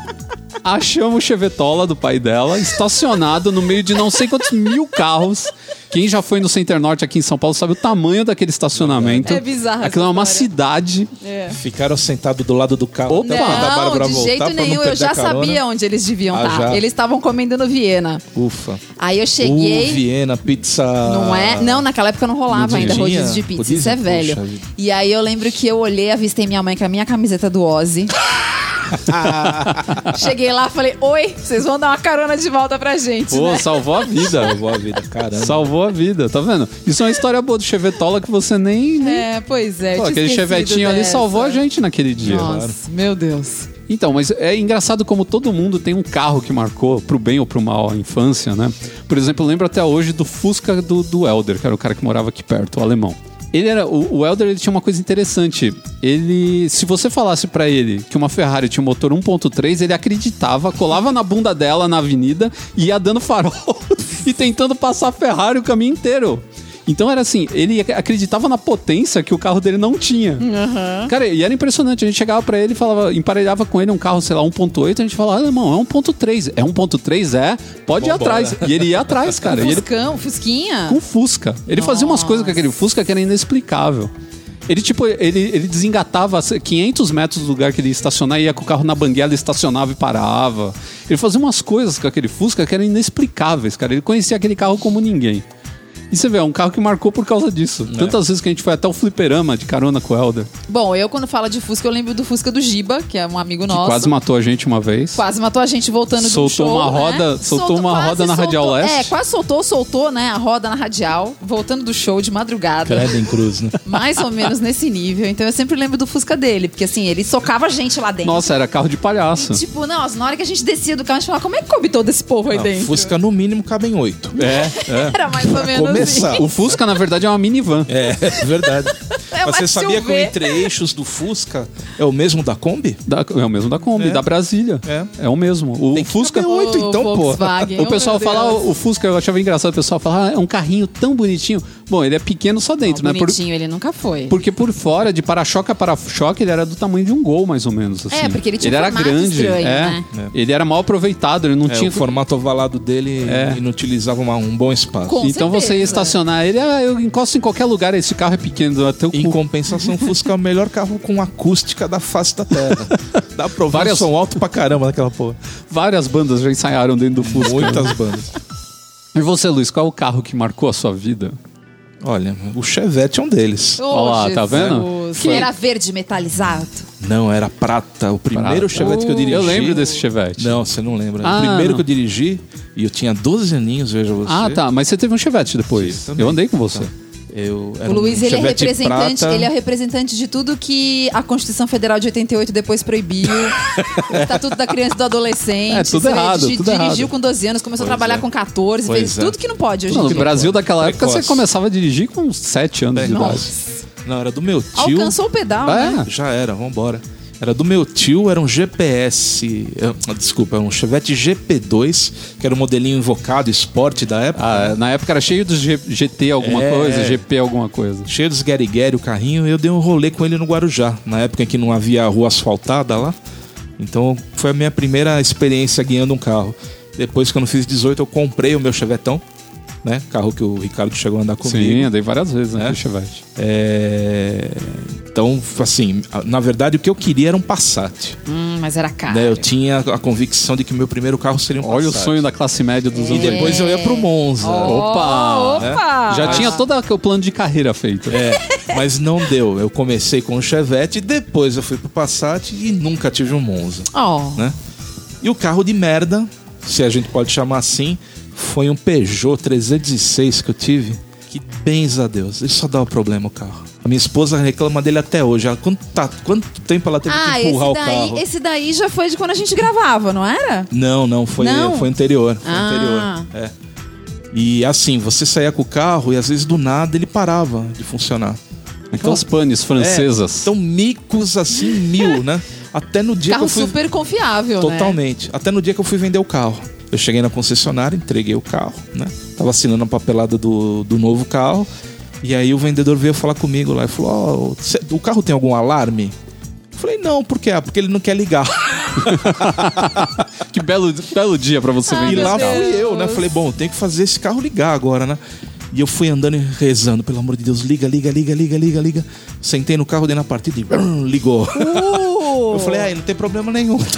Achamos o Chevetola do pai dela, estacionado no meio de não sei quantos mil carros. Quem já foi no Center Norte aqui em São Paulo sabe o tamanho daquele estacionamento. É bizarro Aquilo é uma cidade. É. Ficaram sentados do lado do carro Opa! até o fim da Bárbara Não, de voltar jeito não nenhum. Eu já sabia onde eles deviam Ah, estar. já? Eles estavam comendo no Viena. Ufa. Aí eu Uh, cheguei. Viena, pizza... Não é? Não, naquela época não rolava Não ainda rodízio de pizza. Rodízio? Isso é velho. Puxa. E aí eu lembro que eu olhei, avistei minha mãe com a minha camiseta do Ozzy. Cheguei lá falei: Oi, vocês vão dar uma carona de volta pra gente, Pô, né? salvou a vida. Salvou a vida, caramba. Salvou a vida, tá vendo? Isso é uma história boa do Chevetola que você nem. nem... É, pois é. Pô, aquele chevetinho ali dessa. salvou a gente naquele dia. Nossa, meu Deus. Então, mas é engraçado como todo mundo tem um carro que marcou pro bem ou pro mal a infância, né? Por exemplo, eu lembro até hoje do Fusca do, do Elder, que era o cara que morava aqui perto, o alemão. Ele era o, o Elder, ele tinha uma coisa interessante. Ele, se você falasse pra ele que uma Ferrari tinha um motor 1.3, ele acreditava, colava na bunda dela na avenida e ia dando farol e tentando passar a Ferrari o caminho inteiro. Então era assim, ele acreditava na potência que o carro dele não tinha. Cara, e era impressionante. A gente chegava pra ele e falava, emparelhava com ele um carro, sei lá, 1.8, a gente falava, ah, irmão, é 1.3. É 1.3? É, pode ir Vambora. atrás. E ele ia atrás, cara. Ele Fuscão, Fusquinha. com Fusca. Ele fazia umas coisas com aquele Fusca que era inexplicável. Ele, tipo, ele, ele desengatava 500 metros do lugar que ele ia estacionar, ia com o carro na banguela, estacionava e parava. Ele fazia umas coisas com aquele Fusca que eram inexplicáveis, cara. Ele conhecia aquele carro como ninguém. E você vê, é um carro que marcou por causa disso. Tantas vezes que a gente foi até o fliperama de carona com o Helder, Bom, eu quando falo de Fusca, eu lembro do Fusca do Giba, que é um amigo que nosso. quase matou a gente uma vez. Quase matou a gente voltando Soltou do show, uma né? roda- soltou uma quase roda na Radial soltou- Leste. É, quase soltou, soltou, né, a roda na Radial, voltando do show de madrugada. Creden Cruz, né? Mais ou menos nesse nível. Então eu sempre lembro do Fusca dele, porque assim, ele socava a gente lá dentro. Nossa, era carro de palhaço. Tipo, nossa, na hora que a gente descia do carro, a gente falava, como é que coube todo esse povo aí Não, dentro? Fusca no mínimo cabem oito. É, é. Era mais ou menos assim. O Fusca, na verdade, é uma minivan. É, é verdade. É Mas você sabia que o entre-eixos do Fusca é o mesmo da Kombi? Da- é o mesmo da Kombi, É. da Brasília. É. É o mesmo. O Tem Fusca. caber oito, O então, pô. O pessoal fala, o Fusca, eu achava engraçado, o pessoal fala, ah, é um carrinho tão bonitinho. Bom, ele é pequeno só dentro, Não, né? Por- bonitinho, ele nunca foi. porque por fora, de para-choque a para-choque, ele era do tamanho de um gol, mais ou menos. Assim. É, porque ele tinha um era grande. estranho, é. né? Ele era mal aproveitado, ele não É, tinha. o formato ovalado dele É. inutilizava uma- um bom espaço. Com então você ia certeza. Estacionar ele, ah, eu encosto em qualquer lugar, esse carro é pequeno, até o Em cu. compensação, o Fusca é o melhor carro com acústica da face da Terra. Dá pra ouvir Várias- som alto pra caramba naquela porra. Várias bandas já ensaiaram dentro do Fusca. Muitas bandas. E você, Luiz, qual é o carro que marcou a sua vida? Olha, o Chevette é um deles. Oh, Olha lá, tá Jesus. vendo? Deus. Foi. Era verde metalizado. Não, era prata. O primeiro Prata. Chevette que eu dirigi. Eu lembro desse Chevette. Não, você não lembra. Ah, o primeiro não. que eu dirigi, e eu tinha 12 aninhos, veja você. Ah, tá. Mas você teve um Chevette depois. Sim, eu andei com você. Eu, era O Luiz, um ele é representante, prata. ele é o representante de tudo que a Constituição Federal de 88 depois proibiu. o Estatuto da Criança e do Adolescente. É, tudo errado, tudo Dirigiu errado. com 12 anos, começou a Pois trabalhar é. com 14, Pois fez é. tudo que não pode hoje Não, no. Brasil daquela época Precoce. você começava a dirigir com 7 anos de idade. Nossa. Não, era do meu tio. Alcançou o pedal, né? É. Já era, vambora. Era do meu tio, era um GPS. eh, Desculpa, era um Chevette GP2, que era o modelinho invocado, esporte da época. Ah, na época era cheio dos G- GT alguma É. coisa, GP alguma coisa. Cheio dos Gary o carrinho, e eu dei um rolê com ele no Guarujá, na época em que não havia rua asfaltada lá. Então foi a minha primeira experiência guiando um carro. Depois que eu não fiz 18, eu comprei o meu Chevetão, né? Carro que o Ricardo chegou a andar comigo. Sim, andei várias vezes né, É. naquele Chevette. É, Então, assim, na verdade o que eu queria era um Passat. Hum, mas era caro. né? Eu tinha a convicção de que meu primeiro carro seria um Olha o Passat. sonho da classe média dos E anos depois eu ia pro Monza. Opa! Opa! Já tinha todo o plano de carreira feito. É, mas não deu. Eu comecei com o Chevette, depois eu fui pro Passat e nunca tive um Monza, Oh. né? E o carro de merda, se a gente pode chamar assim, foi um Peugeot 306 que eu tive. Que bens a Deus, ele só dá problema o carro. A minha esposa reclama dele até hoje. Ela, quanto, tá- quanto tempo ela teve Ah, que esse empurrar o daí, carro? esse daí já foi de quando a gente gravava, não era? Não, não, foi, Não? foi anterior. Foi Ah. anterior. É. E assim, você saía com o carro e às vezes do nada ele parava de funcionar. Aquelas panes francesas. É, então micos assim, mil, né? Até no dia Carro que eu fui. super confiável, né? Totalmente. Até no dia que eu fui vender o carro. Eu cheguei na concessionária, entreguei o carro, né? Tava assinando a papelada do, do novo carro. E aí o vendedor veio falar comigo lá e falou: Ó, cê- o carro tem algum alarme? Eu falei, não, por quê? Ah, porque ele não quer ligar. que belo, belo dia pra você Ai, E vender meu lá carro. fui eu, né? Falei, bom, tem que fazer esse carro ligar agora, né? E eu fui andando e rezando, pelo amor de Deus, liga, liga, liga, liga, liga, liga. Sentei no carro, dei na partida e brum, ligou. Uh! Eu falei, ah, não tem problema nenhum.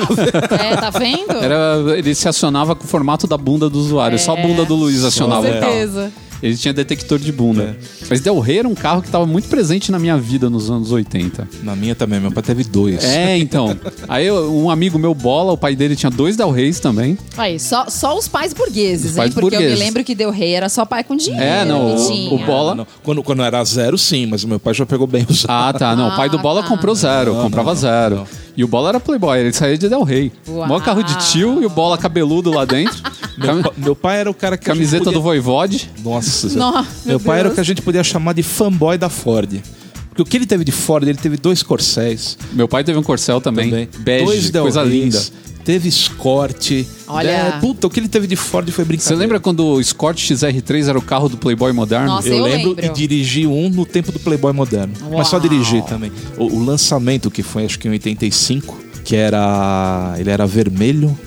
É, tá vendo? Era, ele se acionava com o formato da bunda do usuário. Só a bunda do Luiz Com acionava o carro. certeza. Ele tinha detector de bunda. Mas Del Rey era um carro que estava muito presente na minha vida nos anos 80. Na minha também, meu pai teve dois. É, então. Aí eu- um amigo meu, Bola, o pai dele tinha dois Del Reys também. Aí, só, só os pais burgueses, Os pais hein? Porque eu burgueses. me lembro que deu rei era só pai com dinheiro. É, não, o- o Bola- Não, Quando, quando era zero, sim, mas o meu pai já pegou bem usado. Ah, tá. Não, o pai do Ah, Bola tá. comprou zero, Não, comprava não, não, zero. E o Bola era playboy, ele saía de Del Rey. Uau. Mó carro de tio e o Bola cabeludo lá dentro. Meu, pa- meu pai era o cara que. Camiseta podia- do Voivode. Nossa, Nossa, meu, meu pai era o que a gente podia chamar de fanboy da Ford. Porque o que ele teve de Ford, ele teve dois Corcéis Meu pai teve um Corcel também. também. Bege, dois Del coisa Reys, linda. Teve Escort. Olha. É, puta, o que ele teve de Ford foi Você brincadeira. lembra quando o Escort XR3 era o carro do Playboy moderno? Nossa, Eu, eu lembro, lembro. e dirigi um no tempo do Playboy moderno. Mas só Uau. dirigi também. O, o lançamento que foi, acho que em 85, que era. Ele era vermelho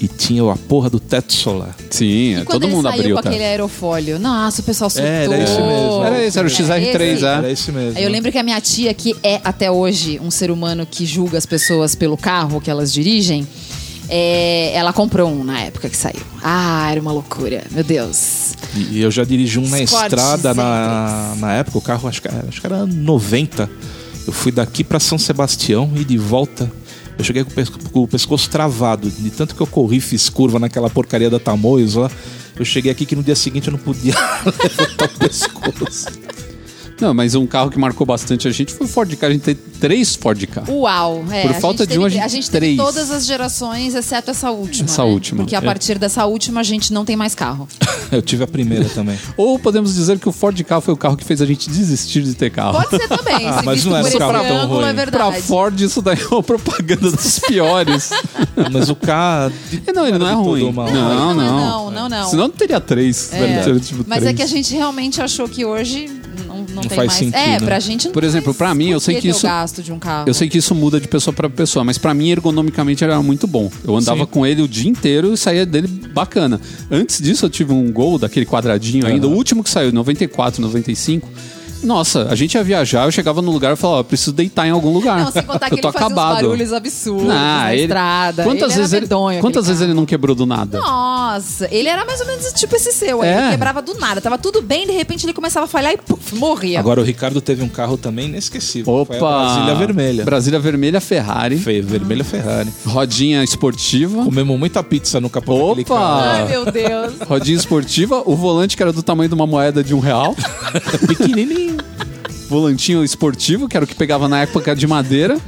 e tinha a porra do teto solar. Sim, E quando todo ele mundo saiu abriu. com tá? aquele aerofólio? Nossa, o pessoal surtou. É, era esse mesmo. Era esse, era o XR3, esse? é. Era esse mesmo. Eu lembro que a minha tia, que é até hoje um ser humano que julga as pessoas pelo carro que elas dirigem, é, ela comprou um na época que saiu. Ah, era uma loucura. Meu Deus. E eu já dirigi um na Escort estrada na, X3. na época, o carro acho que, era- acho que era 90. Eu fui daqui pra São Sebastião e de volta. Eu cheguei com o, pesco- com o pescoço travado. De tanto que eu corri, fiz curva naquela porcaria da Tamoios lá. Eu cheguei aqui que no dia seguinte eu não podia levantar o pescoço. Não, mas um carro que marcou bastante a gente foi o Ford Ka. A gente tem três Ford Ka. Uau. É, Por a falta gente de um, a gente a gente três. todas as gerações, exceto essa última. Essa né? última. Porque a É. partir dessa última a gente não tem mais carro. Eu tive a primeira também. Ou podemos dizer que o Ford Ka foi o carro que fez a gente desistir de ter carro. Pode ser também. Ah, mas não por um esse carro tão ângulo, ruim. é Pra verdade. Ford, isso daí é uma propaganda dos piores. Mas o carro. E não, ele não é ruim. Não, Não, não. não, não, não. Senão não teria três. É. teria, tipo, Mas é três. que a gente realmente achou que hoje não, não, tem faz mais. sentido. É, pra gente não Por exemplo, faz pra mim, eu sei que isso- o gasto de um carro. Eu sei que isso muda de pessoa pra pessoa, mas pra mim, ergonomicamente, ele era muito bom. Eu andava Sim. com ele o dia inteiro e saía dele bacana. Antes disso, eu tive um Gol daquele quadradinho ainda, o último que saiu, 94, 95. Nossa, a gente ia viajar, eu chegava no lugar e falava, ó, eu preciso deitar em algum lugar. Não, sem contar que eu tô ele fazia uns acabado. barulhos absurdos Ah, na ele- estrada. Quantas ele vezes, era ele, medonho, quantas aquele vezes ele não quebrou do nada? Nossa, ele era mais ou menos tipo esse seu. aí, É. Ele quebrava do nada. Tava tudo bem, de repente ele começava a falhar e puf, morria. Agora o Ricardo teve um carro também inesquecível. Opa! Foi a Brasília Vermelha. Brasília Vermelha Ferrari. Feio, vermelha Ferrari. Rodinha esportiva. Comemos muita pizza no capô daquele Opa! carro. Ai, meu Deus. Rodinha esportiva. O volante que era do tamanho de uma moeda de um real. Pequenininho. Volantinho esportivo, que era o que pegava na época de madeira.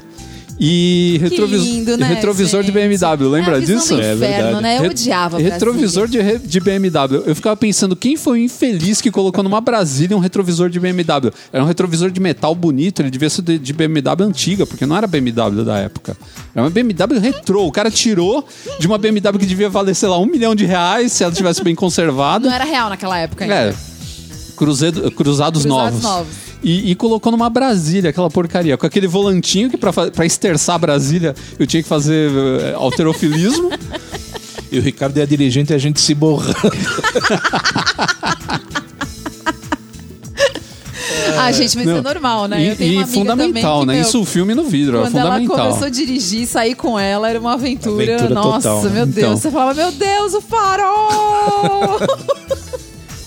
E retrovis- lindo, né, retrovisor de gente? BMW, lembra é disso? Do É inferno, verdade. né? Eu Re- odiava Retrovisor de, re- de BMW. Eu ficava pensando, quem foi o infeliz que colocou numa Brasília um retrovisor de BMW? Era um retrovisor de metal bonito, ele devia ser de, de BMW antiga, porque não era BMW da época. Era uma BMW retrô. O cara tirou de uma BMW que devia valer, sei lá, um milhão de reais, se ela tivesse bem conservada. Não era real naquela época ainda. É. Cruzedo- cruzados, Cruzados novos. novos. E, e colocou numa Brasília, aquela porcaria, com aquele volantinho que pra esterçar a Brasília eu tinha que fazer eh, alterofilismo. E o Ricardo é a dirigente e a gente se borrando. Ah, gente, mas isso é Não. normal, né? E, Eu tenho e também fundamental, que, né? meu, Isso o filme no vidro, é Quando ela fundamental. começou a dirigir, sair com ela, era uma aventura. Aventura Nossa, total, meu Deus. Então. Você falava, meu Deus, o farol!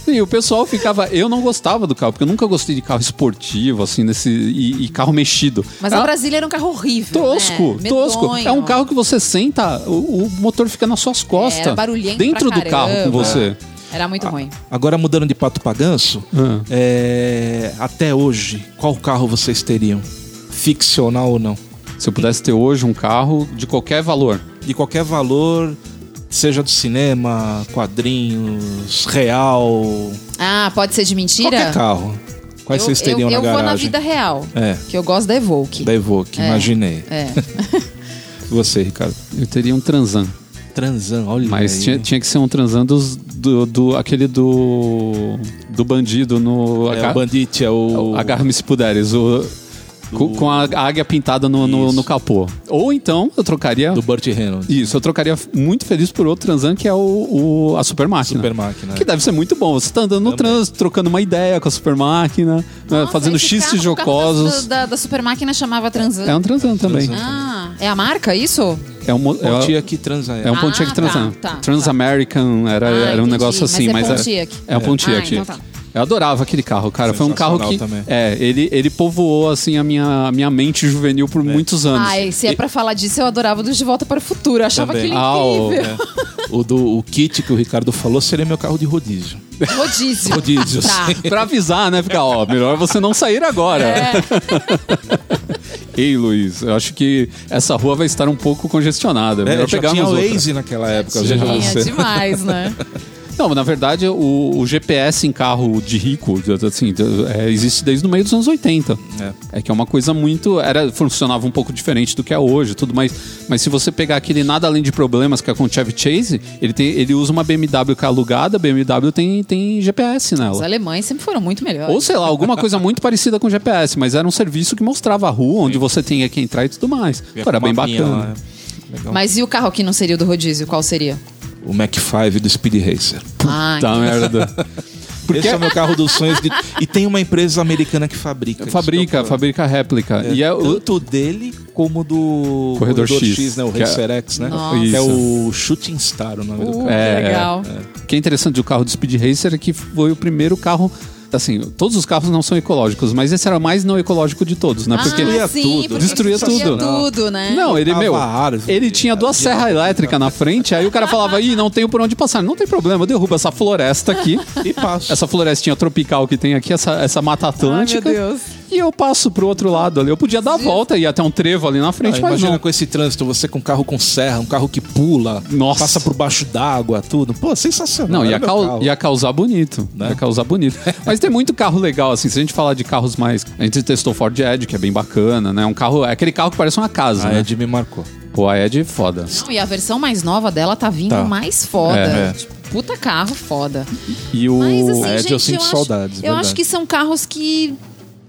E o pessoal ficava. Eu não gostava do carro, porque eu nunca gostei de carro esportivo, assim, nesse. E, e carro mexido. Mas é a Brasília era um carro horrível. Tosco, né? tosco. Medonho. É um carro que você senta, o, o motor fica nas suas costas. Era barulhento Dentro pra do carro com você. Era muito ruim. Agora mudando de pato pra ganso, Ah. é, até hoje, qual carro vocês teriam? Ficcional ou não? Se eu pudesse ter hoje um carro de qualquer valor. De qualquer valor, seja do cinema, quadrinhos, real, Ah, pode ser de mentira? qualquer carro. Quais eu, vocês teriam eu, eu na vou na garagem? vida real. É, Que eu gosto da Evoque. da Evoque, É. imaginei. É. E você, Ricardo? Eu teria um Transan. Transan, olha Mas aí. tinha, tinha que ser um Transan dos, do, do- aquele do. do bandido no. É, o Bandit é o... Agarra-me se puderes. O, com, com a águia pintada no, no, no capô. Ou então eu trocaria. Do Burt Reynolds. Isso, eu trocaria muito feliz por outro Transan, que é o, o- a super máquina. Super máquina. Que deve ser muito bom. Você tá andando no Também. trânsito, trocando uma ideia com a super máquina, né, Nossa, fazendo xistes jocosos. Da, da, da super máquina chamava Transan. É um Transan também. Transan. Ah, é a marca isso? É um, é, Pontiac Transan. é um Ah, Pontiac tá, Transan. tá, Transamerican era, Ah, era um entendi. negócio Mas assim, é mas, Pontiac. é, é um Pontiac. Ah, então tá. Eu adorava aquele carro, cara. Foi um carro que também. é, ele ele povoou assim a minha, a minha mente juvenil por muitos anos. Ah, e se é pra falar disso, eu adorava do De Volta para o Futuro. Eu achava Também. aquele Ah, o- incrível. O, do, o kit que o Ricardo falou seria meu carro de rodízio. Rodízio. Rodízio, Tá. Pra avisar, né? Ficar, ó, melhor você não sair agora. É. Ei, Luiz, eu acho que essa rua vai estar um pouco congestionada. É, Melhor já tinha o. Waze naquela época, veja Tinha demais, né? Não, na verdade, o, o GPS em carro de rico, assim, é, existe desde o meio dos anos 80. É. É que é uma coisa muito. Era, funcionava um pouco diferente do que é hoje e tudo mais. Mas se você pegar aquele nada além de problemas que é com o Chevy Chase, ele, tem, ele usa uma BMW que é alugada, a BMW tem, tem GPS Os nela. alemães sempre foram muito melhores. Ou sei lá, alguma coisa muito parecida com GPS, mas era um serviço que mostrava a rua onde você tinha que entrar e tudo mais. Pô, era bem bacana. lá, é. Legal. Mas e o carro que não seria o do rodízio? Qual seria? O Mac 5 do Speed Racer. Tá merda. Porque Esse é o meu carro dos sonhos. de- E tem uma empresa americana que fabrica. isso que é fabrica, o fabrica réplica. É, E é o, Tanto dele como do Corredor X, né? O é- Racer X, né? É o Shooting Star, o nome do Uh, carro. É, que legal. O que é interessante do carro do Speed Racer é que foi o primeiro carro. Assim, todos os carros não são ecológicos, mas esse era o mais não ecológico de todos, né? Porque ah, destruía sim, tudo. porque Destruía tudo. tudo, né? Não, ele, meu, ele tinha duas serras elétricas na frente, aí o cara falava, ih, não tenho por onde passar. Não tem problema, eu derrubo essa floresta aqui, E passo. essa florestinha tropical que tem aqui, essa, essa mata atlântica, Ai, meu Deus. E eu passo pro outro lado ali. Eu podia dar a volta e ir até um trevo ali na frente, Ah, mas imagina não. com esse trânsito, você com um carro com serra, um carro que pula, Nossa. passa por baixo d'água, tudo. Pô, sensacional. Não, ia, cau- carro. ia causar bonito. Né? Ia causar bonito. Mas tem muito carro legal, assim. Se a gente falar de carros mais. A gente testou Ford Edge, que é bem bacana, né? Um carro. É aquele carro que parece uma casa, A né? Ed me marcou. Pô, a Edge é foda. Não, e a versão mais nova dela tá vindo Tá. mais foda. É, é. Tipo, puta carro foda. E o. Mas assim, Ed gente, eu sinto acho- saudades, Eu verdade. acho que são carros que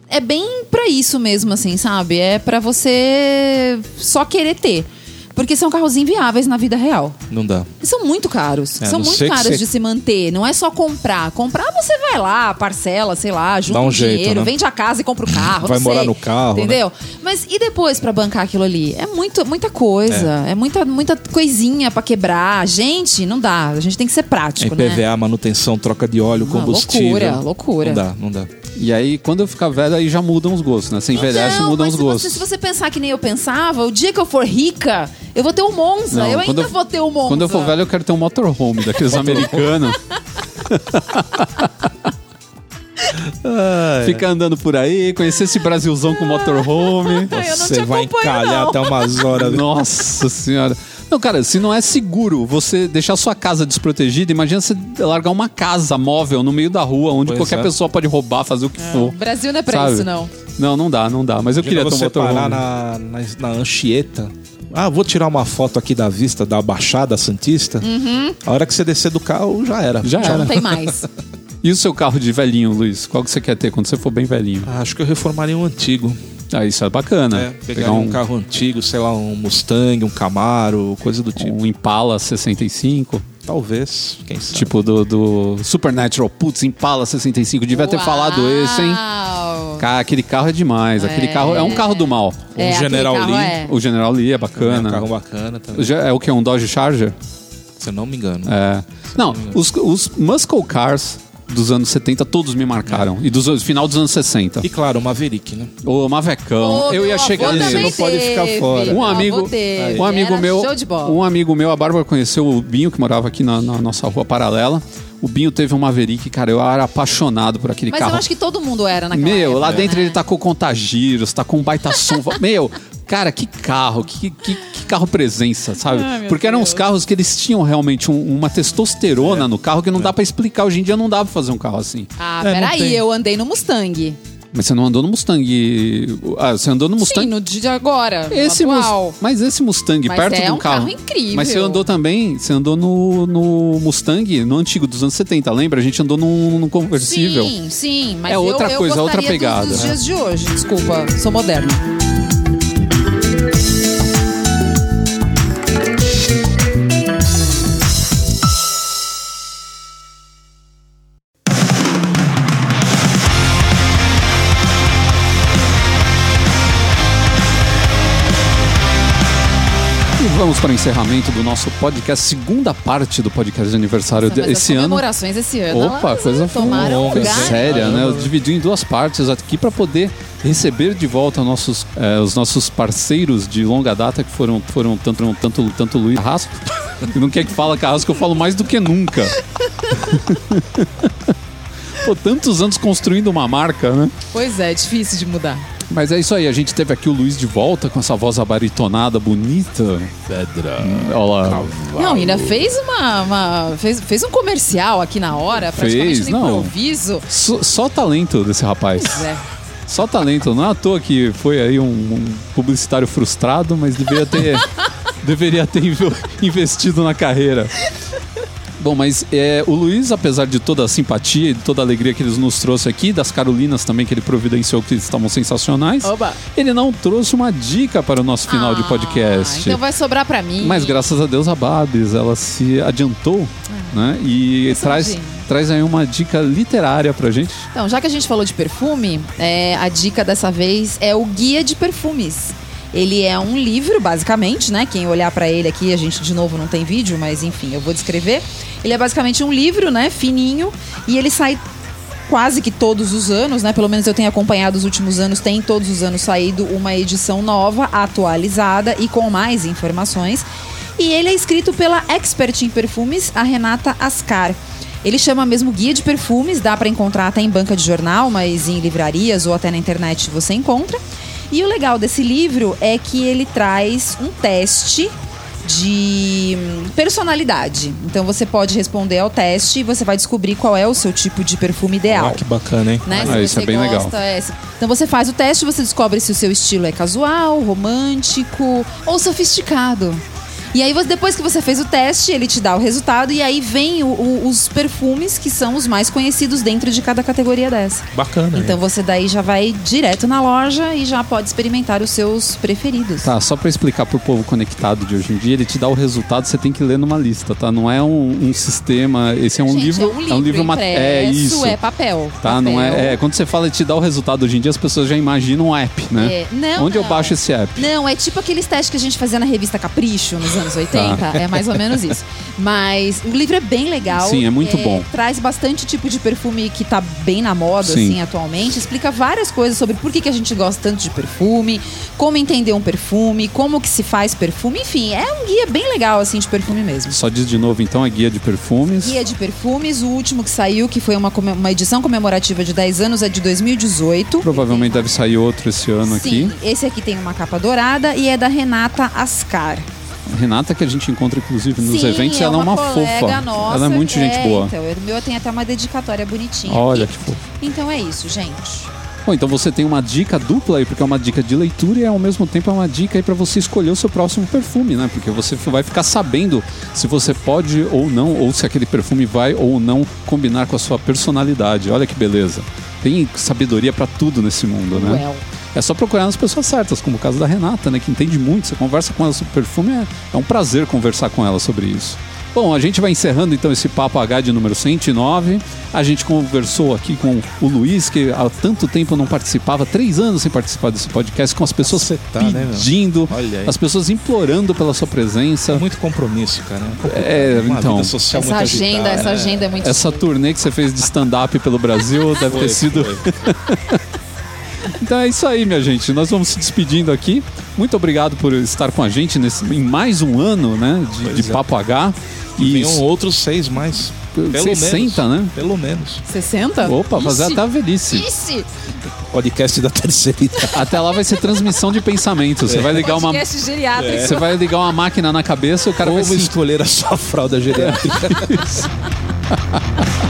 é bem pra isso mesmo, assim, sabe? É pra você só querer ter. Porque são carros inviáveis na vida real. Não dá. E são muito caros. É, são muito caros você- de se manter. Não é só comprar. Comprar você vai lá, parcela, sei lá, junta Dá um um jeito, dinheiro, né? vende a casa e compra o carro. Vai morar sei. no carro, né? Entendeu? Mas e depois pra bancar aquilo ali? É muito, muita coisa. É, muita, muita coisinha pra quebrar. Gente, não dá. A gente tem que ser prático, né? IPVA, manutenção, troca de óleo, Ah, combustível. loucura, loucura. Não dá, não dá. E aí, quando eu ficar velho, aí já mudam os gostos, né? Você envelhece, Não, mudam os se você, gostos. se você pensar que nem eu pensava, o dia que eu for rica, eu vou ter um Monza. Não, eu ainda vou ter um Monza. Quando eu for velho, eu quero ter um motorhome daqueles americanos. Ficar andando por aí, conhecer esse Brasilzão com motorhome. Eu Você vai encalhar não. até umas horas. Nossa senhora. Não, cara, se não é seguro você deixar sua casa desprotegida, imagina você largar uma casa móvel no meio da rua, onde Pois qualquer é. pessoa pode roubar, fazer o que for. O Brasil não é pra Sabe? isso, não. Não, não dá, não dá. Mas eu queria ter um você parar motorhome. na, na, na Anchieta. Ah, vou tirar uma foto aqui da vista da Baixada Santista. A hora que você descer do carro, já era. Já Já era. não tem mais. E o seu carro de velhinho, Luiz? Qual que você quer ter quando você for bem velhinho? Ah, acho que eu reformaria um antigo. Ah, isso é bacana. É, pegaria um... carro antigo, sei lá, um Mustang, um Camaro, coisa do tipo. um Impala 65, Talvez, quem sabe. tipo do, do Supernatural. Putz, Impala 65, devia ter Uau. falado esse, hein? Cara, aquele carro é demais. Aquele É. carro é um carro do mal. Um É, aquele General Lee. é. O General Lee é é um bacana. carro bacana também, É o que? Um Dodge Charger? se eu não me engano. É. Não, os, os muscle cars dos anos 70 todos me marcaram. E dos final dos anos 60. E claro, o Maverick, né? O Mavecão. Ô, eu ia chegar nele. Não pode ficar fora. Um amigo, um amigo Era meu, Show de bola. um amigo meu, a Bárbara conheceu o Binho que morava aqui na, na nossa rua paralela. O Binho teve um Maverick, cara, eu era apaixonado por aquele Mas carro. eu acho que todo mundo era naquela Meu, época, lá dentro né? ele tá com contagiros, tá com um baita som. Meu, cara, que carro, que, que, que carro presença, sabe? Meu Porque eram Deus. uns carros que eles tinham realmente um- uma testosterona no carro que não dá pra explicar. Hoje em dia não dá pra fazer um carro assim. Ah, É, peraí, eu andei no Mustang. Mas você não andou no Mustang. Ah, você andou no Mustang. Sim, no dia de agora. Esse no Mus- atual. mas esse Mustang Mas perto é de um um carro. carro incrível. Mas você andou também, você andou no, no Mustang, no antigo dos anos 70, lembra? A gente andou num, num conversível. Sim, sim, mas É outra eu, eu coisa, outra gostaria pegada, Dos, dos dias de hoje, desculpa, sou moderna. E vamos para o encerramento do nosso podcast, segunda parte do podcast de aniversário Nossa, de- mas esse as ano. comemorações esse ano. Opa, elas coisa longa, um lugar. séria, né? Eu dividi em duas partes aqui para poder receber de volta nossos, eh, os nossos parceiros de longa data que foram, foram tanto, tanto, tanto Luiz Carrasco. que não quer que fala Carrasco, eu falo mais do que nunca. Pô, tantos anos construindo uma marca, né? Pois é, difícil de mudar. Mas é isso aí, a gente teve aqui o Luiz de volta com essa voz abaritonada, bonita. Pedra. Olha lá. Não, ainda fez uma. uma- fez, fez um comercial aqui na hora, praticamente Fez, no não. improviso. Só, só talento desse rapaz. Pois é. Só talento. Não é à toa que foi aí um, um publicitário frustrado, mas deveria ter, deveria ter inv- investido na carreira. Bom, mas é, o Luiz, apesar de toda a simpatia e de toda a alegria que ele nos trouxe aqui, das Carolinas também que ele providenciou que estavam sensacionais, Oba. ele não trouxe uma dica para o nosso final de Ah, podcast. Então vai sobrar pra mim. Mas graças a Deus a Babs, ela se adiantou, né? E traz, traz aí uma dica literária pra gente. Então, já que a gente falou de perfume, é, a dica dessa vez é o Guia de Perfumes. Ele é um livro, basicamente, né? Quem olhar pra ele aqui, a gente de novo não tem vídeo, mas enfim, eu vou descrever. Ele é basicamente um livro, né? Fininho, e ele sai quase que todos os anos, né? Pelo menos eu tenho acompanhado os últimos anos, tem todos os anos saído uma edição nova, atualizada e com mais informações. E ele é escrito pela expert em perfumes, a Renata Ascar. Ele chama mesmo Guia de Perfumes, dá pra encontrar até em banca de jornal, mas em livrarias ou até na internet você encontra. E o legal desse livro é que ele traz um teste de hum, personalidade. Então você pode responder ao teste e você vai descobrir qual é o seu tipo de perfume ideal. Ah, que bacana, hein? Né? Ah, isso é bem legal. gosta, é, se- Então você faz o teste, você descobre se o seu estilo é casual, romântico ou sofisticado. E aí, você- depois que você fez o teste, ele te dá o resultado e aí vem o- o- os perfumes que são os mais conhecidos dentro de cada categoria dessa. Bacana. Então né? você daí já vai direto na loja e já pode experimentar os seus preferidos. Tá, só pra explicar pro povo conectado de hoje em dia, ele te dá o resultado, você tem que ler numa lista, tá? Não é um, um sistema, esse é um Gente, livro, é um livro, ma- impresso, é isso. é papel. Tá, não papel. é, é, quando você fala te dá o resultado hoje em dia, as pessoas já imaginam um app, né? É, não, Onde eu não. baixo esse app? Não, é tipo aqueles testes que a gente fazia na revista Capricho nos anos 80. Tá. É mais ou menos isso. Mas o livro é bem legal. Sim, é muito bom. Traz bastante tipo de perfume que tá bem na moda, Sim. assim, atualmente. Explica várias coisas sobre por que, que a gente gosta tanto de perfume, como entender um perfume, como que se faz perfume. Enfim, é um guia bem legal, assim, de perfume mesmo. Só diz de novo, então, é guia de perfumes. Guia de perfumes, o último que saiu, que foi uma, uma edição comemorativa de 10 anos, é de 2018. Provavelmente deve sair outro esse ano Sim, aqui. esse aqui tem uma capa dourada e é da Renata Ascar. Renata, que a gente encontra inclusive nos Sim, eventos, é ela é uma fofa. Nossa, ela é muito gente boa. Então, o meu tem até uma dedicatória bonitinha. Olha aqui. fofo. Então é isso, gente. Bom, então você tem uma dica dupla aí, porque é uma dica de leitura e ao mesmo tempo é uma dica aí para você escolher o seu próximo perfume, né? Porque você vai ficar sabendo se você pode ou não, ou se aquele perfume vai ou não combinar com a sua personalidade. Olha que beleza. Tem sabedoria para tudo nesse mundo, né? Well. É só procurar nas pessoas certas, como o caso da Renata, né? Que entende muito. Você conversa com ela sobre perfume, é, é um prazer conversar com ela sobre isso. Bom, a gente vai encerrando então esse Papo H de número 109. A gente conversou aqui com o Luiz, que há tanto tempo não participava, três anos sem participar desse podcast, com as pessoas tá, né, pedindo, Olha aí. as pessoas implorando pela sua presença. É muito compromisso, cara. É, Uma então. vida social Essa muito agenda, agitada. essa agenda é muito Essa turnê que você fez de stand-up pelo Brasil deve Foi, ter sido. Então é isso aí, minha gente. Nós vamos se despedindo aqui. Muito obrigado por estar com a gente nesse, em mais um ano, né? De, de é. Papo H. E Venham outros seis mais. Pelo 60, menos. né? Pelo menos. 60? Opa, fazer até a velhice. Ixi, Podcast da terceira idade. Até lá vai ser transmissão de pensamento. Você vai ligar uma. podcast geriátrico. Você vai ligar uma máquina na cabeça e o cara vai Como se escolher a sua fralda geriátrica.